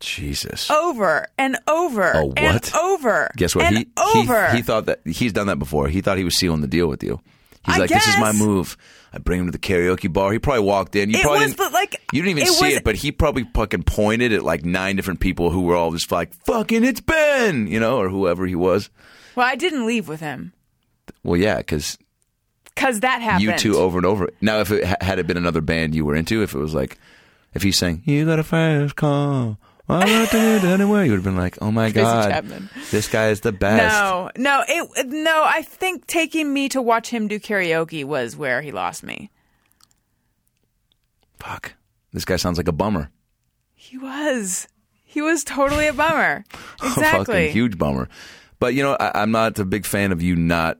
Jesus. over and over Oh, and what? over. Guess what? And he, over. he he thought that he's done that before. He thought he was sealing the deal with you. He's I like, "This is my move." I bring him to the karaoke bar. He probably walked in. You It probably was, didn't, but, like, you didn't even it see was- it, but he probably fucking pointed at like nine different people who were all just like, "Fucking, it's Ben," you know, or whoever he was. well, I didn't leave with him Well, yeah, because because that happened. U2 over and over. Now, if it had it been another band you were into, if it was like, if he's saying, "You got a fast car," I to get anywhere, you would have been like, "Oh my Tracy god, Chapman. this guy is the best." No, no, it no. I think taking me to watch him do karaoke was where he lost me. Fuck, this guy sounds like a bummer. He was, he was totally a bummer. (laughs) a Exactly. fucking huge bummer. But you know, I, I'm not a big fan of you not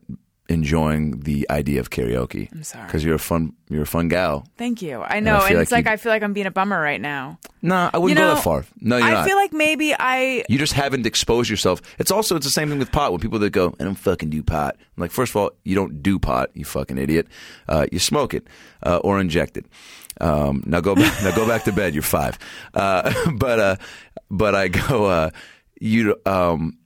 enjoying the idea of karaoke. I'm sorry. because you're a fun, you're a fun gal. Thank you. I know, I and, feel it's like like you- I feel like I'm being a bummer right now. No, I wouldn't You go that far. No, you're I not. feel like maybe I. you just haven't exposed yourself. It's also it's the same thing with pot. When people that go, I don't fucking do pot. I'm like, first of all, you don't do pot, you fucking idiot. Uh, you smoke it uh, or inject it. Um, now go (laughs) back. now go back to bed. You're five. Uh, (laughs) but uh, but I go. Uh, you um,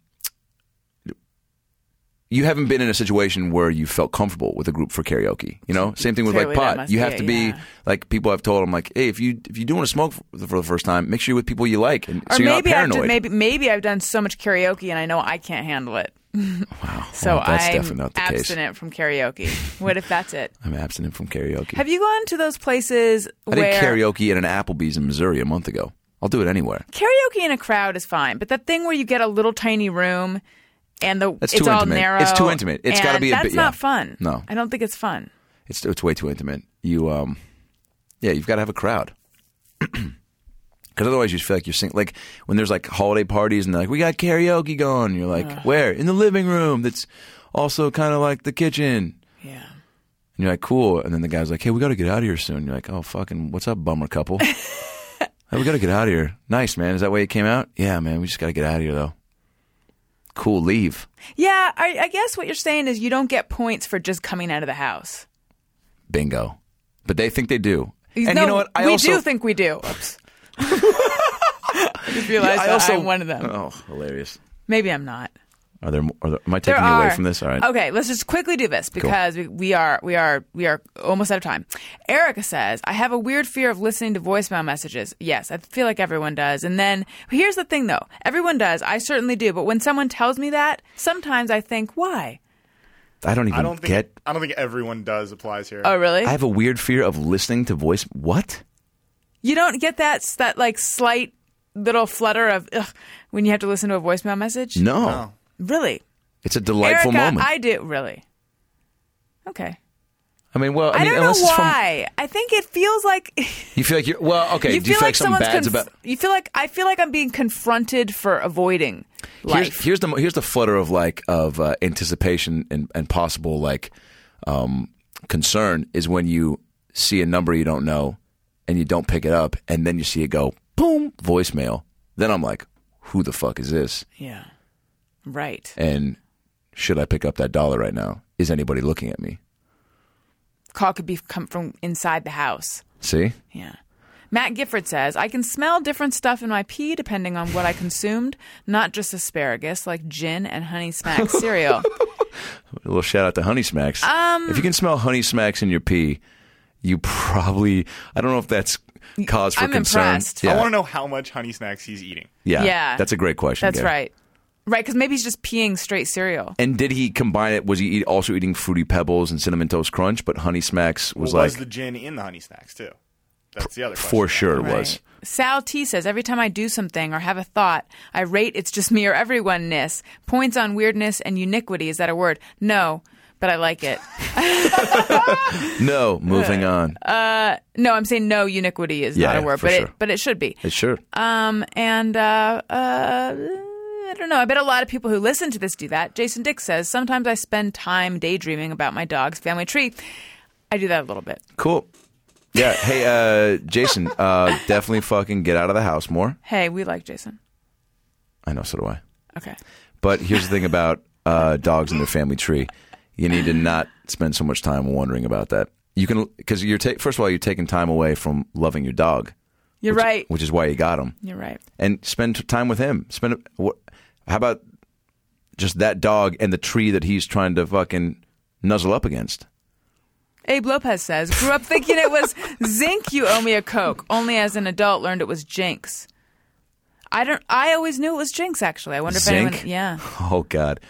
you haven't been in a situation where you felt comfortable with a group for karaoke. You know, same thing with Clearly like pot. You have to be yeah. like people have told them like, hey, if you if you do want to smoke for the, for the first time, make sure you're with people you like, and Or so you're maybe not I've done, maybe maybe I've done so much karaoke and I know I can't handle it. (laughs) Wow. so Well, that's I'm definitely not the case. abstinent from karaoke. What if that's it? I'm abstinent from karaoke. Have you gone to those places I did karaoke at an Applebee's in Missouri a month ago. I'll do it anywhere. karaoke in a crowd is fine, but that thing where you get a little tiny room and the That's it's too all intimate. narrow. It's too intimate. It's gotta and be a that's bit- not yeah. fun. No. I don't think it's fun. It's it's way too intimate. You um, yeah, you've got to have a crowd. (clears throat) Because otherwise, you just feel like you're singing. Like when there's like holiday parties and they're like, we got karaoke going. You're like, where? In the living room. That's also kind of like the kitchen. Yeah. And you're like, cool. And then the guy's like, hey, we got to get out of here soon. You're like, oh, fucking, what's up, bummer couple? (laughs) hey, we got to get out of here. Nice, man. Is that why it came out? Yeah, man. We just got to get out of here, though. Cool, leave. Yeah, I, I guess what you're saying is you don't get points for just coming out of the house. Bingo. but they think they do. And no, you know what? I we also, do think we do. Oops. (laughs) (laughs) I just realized I that also- I'm one of them. Oh, hilarious. Maybe I'm not. Are there? Are there am I There taking you away from this? All right. Okay, let's just quickly do this because we, we are we are we are almost out of time. Erica says, "I have a weird fear of listening to voicemail messages." Yes, I feel like everyone does. And then here's the thing, though: everyone does. I certainly do. But when someone tells me that, sometimes I think, "Why?" I don't even I don't think get. I don't think everyone does applies here. Oh, really? I have a weird fear of listening to voice. What? you don't get that that like slight little flutter of ugh, when you have to listen to a voicemail message. No. Really, It's a delightful Erica, moment. I do. Really. Okay. I mean, well, I, I, mean, don't know it's from why. I think it feels like (laughs) you feel like you're. Well, okay. you do you feel feel like something someone's bad's conf- about? You feel like I feel like I'm being confronted for avoiding life. Here's, here's the here's the flutter of like of uh, anticipation and, and possible like um, concern is when you see a number you don't know and you don't pick it up and then you see it go boom voicemail. Then I'm like, who the fuck is this? yeah. Right. And should I pick up that dollar right now? Is anybody looking at me? Call could be come from inside the house. See, Yeah. Matt Gifford says, I can smell different stuff in my pee depending on what I consumed, not just asparagus, like gin and honey smack (laughs) cereal. a little shout out to Honey Smacks. Um, if you can smell Honey Smacks in your pee, you probably I don't know if that's cause for I'm concern. impressed. Yeah, I want to know how much honey Smacks he's eating. yeah, Yeah. that's a great question. That's Gary. right. Right, because maybe he's just peeing straight cereal. And did he combine it? Was he eat, also eating Fruity Pebbles and Cinnamon Toast Crunch? But Honey Smacks was Well, like was the gin in the honey Smacks too? That's the other question. for sure it Right. was. Sal T says, every time I do something or have a thought, I rate it's just me or everyone-ness. Points on weirdness and uniquity. Is that a word? No, but I like it. (laughs) No, moving on. Uh, No, I'm saying no uniquity is Yeah, not a word, for but sure. it but it should be. It sure. Um, and uh, uh, I don't know. I bet a lot of people who listen to this do that. Jason Dick says sometimes I spend time daydreaming about my dog's family tree. I do that a little bit. Cool. Yeah. Hey, uh, Jason, uh, (laughs) definitely fucking get out of the house more. Hey, we like Jason. I know, so do I. Okay. But here's the thing about uh, dogs and their family tree: you need to not spend so much time wondering about that. You can because you're ta- first of all you're taking time away from loving your dog, You're right. which is why you got him. You're right. and spend time with him. Spend what? How about just that dog and the tree that he's trying to fucking nuzzle up against? Abe Lopez says, grew up thinking it was (laughs) zinc you owe me a Coke. Only as an adult learned it was Jinx. I don't I always knew it was Jinx actually. I wonder if Zinc? anyone yeah. (laughs) Oh God,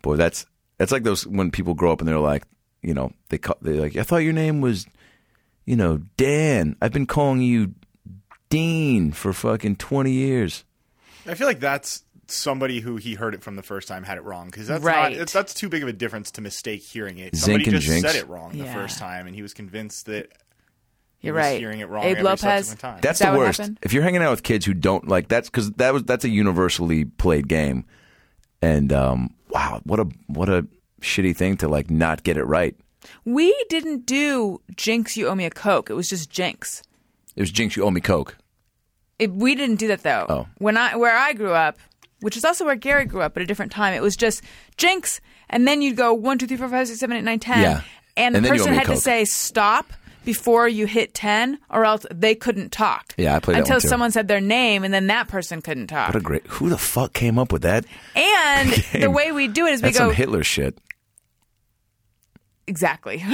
boy, that's that's like those when people grow up and they're like, you know, they call, they like, I thought your name was, you know, Dan. I've been calling you Dean for fucking twenty years. I feel like that's somebody who he heard it from the first time had it wrong because that's Right. not that's too big of a difference to mistake hearing it. Zinc Somebody just Jinx. said it wrong the Yeah. first time, and he was convinced that he You're was right. hearing it wrong Abe every Lopez. subsequent time. That's Is that the what worst. happened? If you're hanging out with kids who don't like that's because that was that's a universally played game, and um, wow, what a what a shitty thing to like not get it right. We didn't do Jinx you owe me a Coke. It was just Jinx. It was Jinx, you owe me Coke. It, we didn't do that though. Oh. When I where I grew up, which is also where Gary grew up at a different time, it was just Jinx, and then you'd go one, two, three, four, five, six, seven, eight, nine, ten, Yeah. and the And then you owe person had to say stop before you hit ten, or else they couldn't talk. Yeah, I played that until someone said their name, and then that person couldn't talk. What a great! Who the fuck came up with that? and (laughs) the way we do it is we That's go some Hitler shit. exactly. (laughs)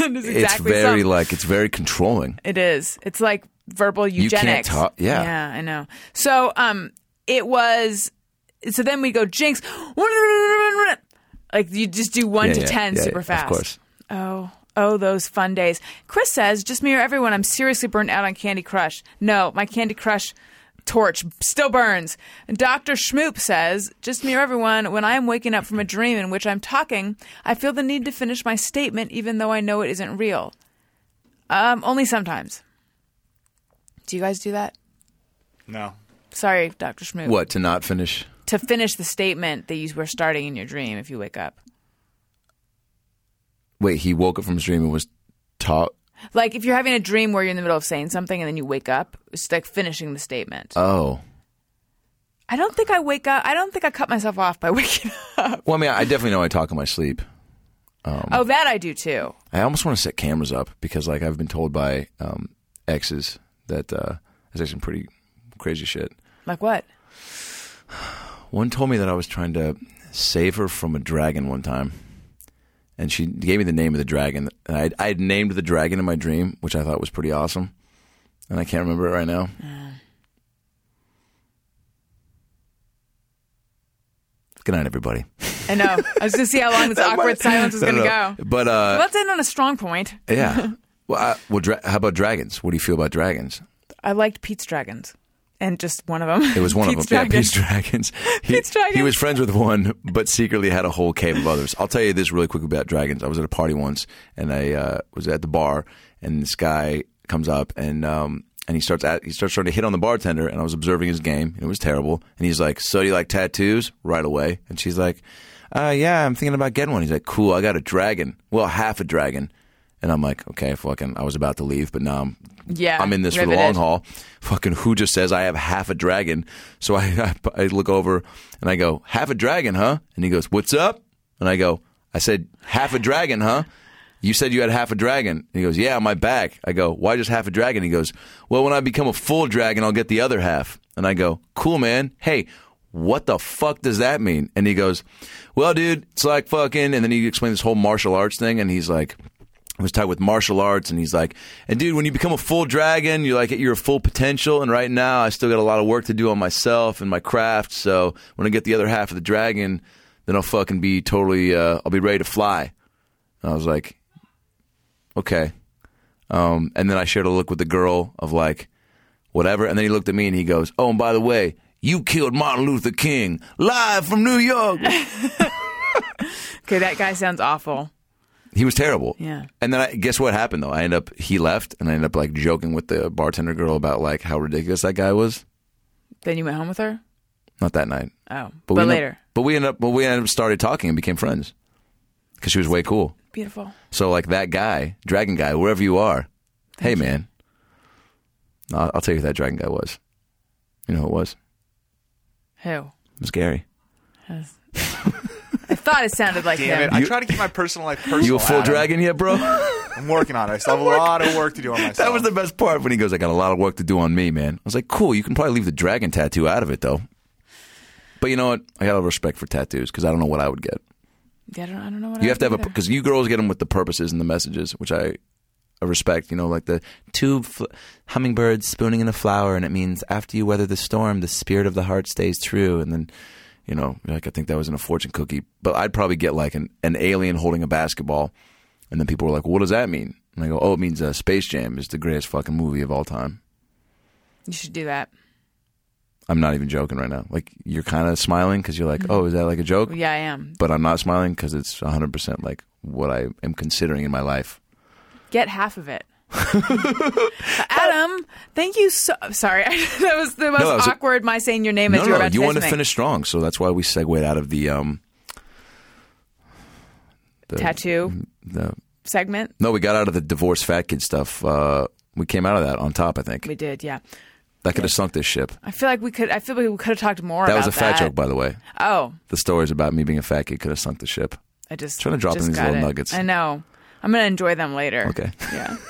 It's It's very some- like it's very controlling. It is. It's like verbal eugenics. You can't talk- yeah. Yeah, I know. So um it was so then we go jinx like you just do 1 Yeah, to yeah, 10 yeah, super yeah, fast. Of course. Oh, oh those fun days. Chris says, "Just me or everyone, I'm seriously burnt out on Candy Crush." No, my Candy Crush torch still burns. And Dr. Schmoop says, "Just me or everyone, when I am waking up from a dream in which I'm talking, I feel the need to finish my statement even though I know it isn't real." Um, only sometimes. Do you guys do that? no. Sorry, Dr. Schmoop. What to not finish? To finish the statement that you were starting in your dream if you wake up. Wait, he woke up from his dream and was taught. Like if you're having a dream where you're in the middle of saying something and then you wake up, it's like finishing the statement. Oh, I don't think I wake up. I don't think I cut myself off by (laughs) waking up. well, I mean, I definitely know I talk in my sleep. oh, that I do too. I almost want to set cameras up because, like, I've been told by um, exes that uh, I say some pretty crazy shit. Like what? One told me that I was trying to save her from a dragon one time, and she gave me the name of the dragon. And I had named the dragon in my dream, which I thought was pretty awesome, and I can't remember it right now. Good night, everybody. I know. I was going to see how long this (laughs) awkward silence was No, going to no, go. But uh, Let's end on a strong point. yeah. (laughs) Well, I, well, dra- how about dragons? What do you feel about dragons? I liked Pete's Dragons. And just one of them. It was one of (laughs) them. Yeah, Dragons. Pete's Dragons. (laughs) He, Pete's Dragons. He was friends with one, but secretly had a whole cave of others. I'll tell you this really quick about dragons. I was at a party once, and I uh, was at the bar, and this guy comes up and um, and he starts at, he starts trying to hit on the bartender, and I was observing his game, and it was terrible. And he's like, "So do you like tattoos?" Right away, and she's like, uh, "Yeah, I'm thinking about getting one." He's like, "Cool, I got a dragon. Well, half a dragon." And I'm like, okay, fucking, I was about to leave, but now I'm Yeah, I'm in this for the long haul. Fucking who just says I have half a dragon? So I, (laughs) I I look over and I go, half a dragon, huh? And he goes, what's up? And I go, I said half a dragon, huh? You said you had half a dragon. And he goes, yeah, on my back. I go, why just half a dragon? He goes, well, when I become a full dragon, I'll get the other half. And I go, cool, man. Hey. What the fuck does that mean? And he goes, Well, dude, it's like fucking. And then he explained this whole martial arts thing. And he's like, I was tied with martial arts, and he's like, and dude, when you become a full dragon, you're like at your full potential. And right now, I still got a lot of work to do on myself and my craft. So when I get the other half of the dragon, then I'll fucking be totally, uh, I'll be ready to fly. And I was like, okay. Um, and then I shared a look with the girl of like, whatever. And then he looked at me and he goes, oh, and by the way, you killed Martin Luther King live from New York. (laughs) Okay, that guy sounds awful. He was terrible. Yeah. And then I guess what happened though? I end up he left and I end up like joking with the bartender girl about like how ridiculous that guy was. Then you went home with her? Not that night. Oh. But, But, we later. Up, but we ended up but we ended up started talking and became friends. Cuz she was way cool. Beautiful. So like that guy, dragon guy, wherever you are. hey man. I'll, I'll tell you who that dragon guy was. You know who it was? Who? It was Gary. (laughs) I thought it sounded like Damn him. it! I try to keep my personal life personal. You a full Adam. dragon yet, bro? I'm working on it. I still have a (laughs) lot of work to do on myself. (laughs) That was the best part when he goes, I got a lot of work to do on me, man. I was like, cool, you can probably leave the dragon tattoo out of it, though. But you know what? I got a lot of respect for tattoos because I don't know what I would get. Yeah, I don't, I don't know what You I have to have a, because you girls get them with the purposes and the messages, which I, I respect, you know, like the two fl- hummingbirds spooning in a flower, and it means after you weather the storm, the spirit of the heart stays true. And then, you know, like I think that was in a fortune cookie. But I'd probably get like an, an alien holding a basketball. And then people were like, what does that mean? And I go, oh, it means uh, Space Jam is the greatest fucking movie of all time. You should do that. I'm not even joking right now. Like you're kind of smiling because you're like, oh, is that like a joke? Yeah, I am. But I'm not smiling because it's 100 percent like what I am considering in my life. Get half of it. (laughs) Adam, thank you so. Sorry, (laughs) that was the most that was a- awkward. my saying your name as no, you were no, about you to say want to something. finish strong, so that's why we segued out of the um the, tattoo The, segment. no, we got out of the divorce fat kid stuff. Uh, we came out of that on top. I think We did, yeah. that could have sunk this ship. I feel like we could. I feel like we could have talked more. That was a fat that. joke, by the way. Oh, The stories about me being a fat kid could have sunk the ship. I just Trying to drop in these little it. nuggets. I know. I'm gonna enjoy them later. Okay. Yeah. (laughs)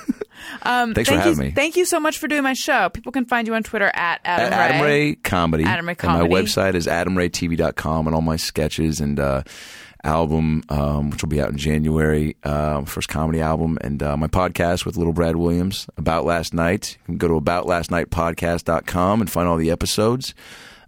Um, Thanks for thank having you, me. Thank you so much for doing my show. People can find you on Twitter at Adam, At Adam Ray Comedy. Adam Ray And Comedy. my website is adamraytv.com and all my sketches and uh, album, um, which will be out in January, uh, first comedy album, and uh, my podcast with Little Brad Williams, About Last Night. You can go to aboutlastnightpodcast.com and find all the episodes.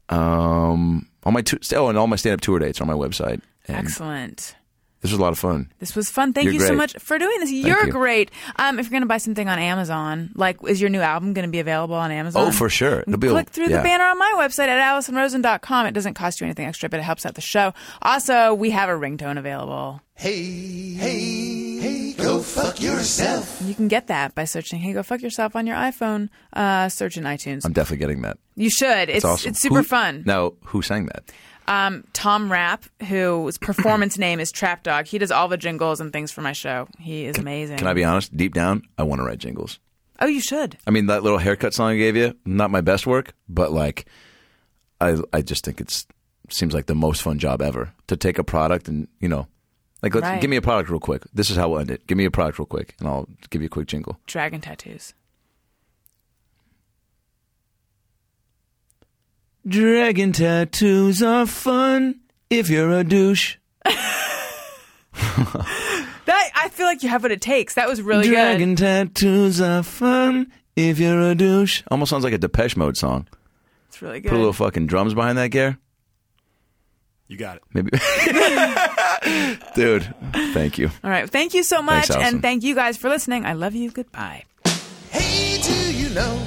Um, all my tu- oh, and all my stand-up tour dates are on my website. And Excellent. This was a lot of fun. This was fun. Thank You're you so much for doing this. You're you. great. Um, if you're going to buy something on Amazon, like, is your new album going to be available on Amazon? Oh, for sure. It'll be Click through yeah. the banner on my website at AlisonRosen.com. It doesn't cost you anything extra, but it helps out the show. Also, we have a ringtone available. Hey, hey, hey, go fuck yourself. You can get that by searching "Hey, go fuck yourself" on your iPhone. Uh, search in iTunes. I'm definitely getting that. you should. It's It's awesome. it's super Who- fun. Now, who sang that? Um, Tom Rapp, whose performance (clears throat) name is Trap Dog, he does all the jingles and things for my show. He is amazing. Can I be honest? Deep down, I want to write jingles. Oh, you should. I mean, that little haircut song I gave you, not my best work, but like, I I just think it's seems like the most fun job ever to take a product and you know Like, let's Right. give me a product real quick. This is how we'll end it. Give me a product real quick, and I'll give you a quick jingle. Dragon tattoos. Dragon tattoos are fun if you're a douche. (laughs) That I feel like you have what it takes. That was really good. Dragon good. tattoos are fun if you're a douche. Almost sounds like a Depeche Mode song. It's really good. Put a little fucking drums behind that, Gare. You got it. Maybe. (laughs) Dude, thank you. All right. Thank you so much, Thanks, and thank you guys for listening. I love you. Goodbye. Hey, do you know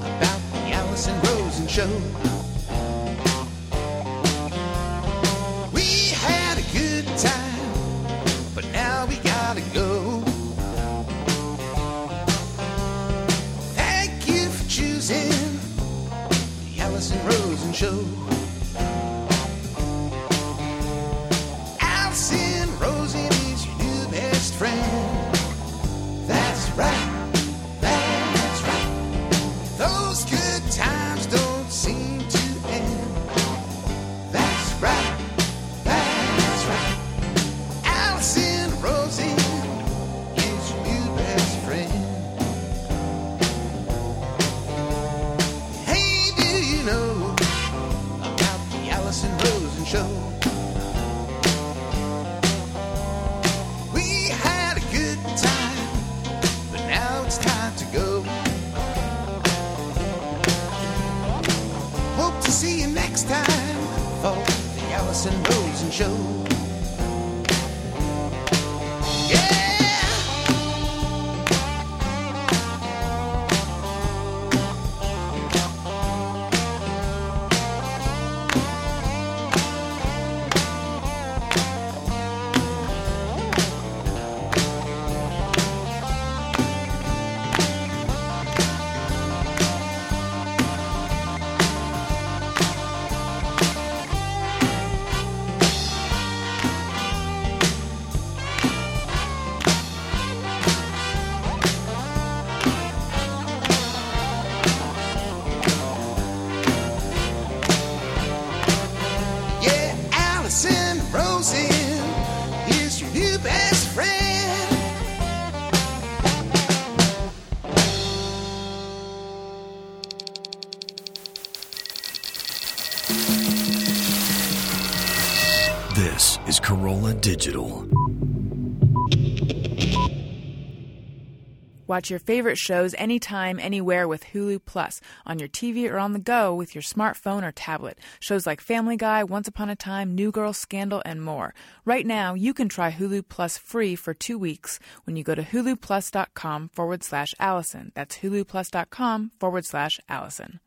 about the Alison Rosen show? We had a good time, but now we gotta go. Thank you for choosing the Alison Rosen show. The Alison Rosen Show. Watch your favorite shows anytime, anywhere with Hulu Plus on your TV or on the go with your smartphone or tablet. Shows like Family Guy, Once Upon a Time, New Girl, Scandal, and more. Right now, you can try Hulu Plus free for two weeks when you go to huluplus.com forward slash Alison. That's huluplus.com forward slash Alison.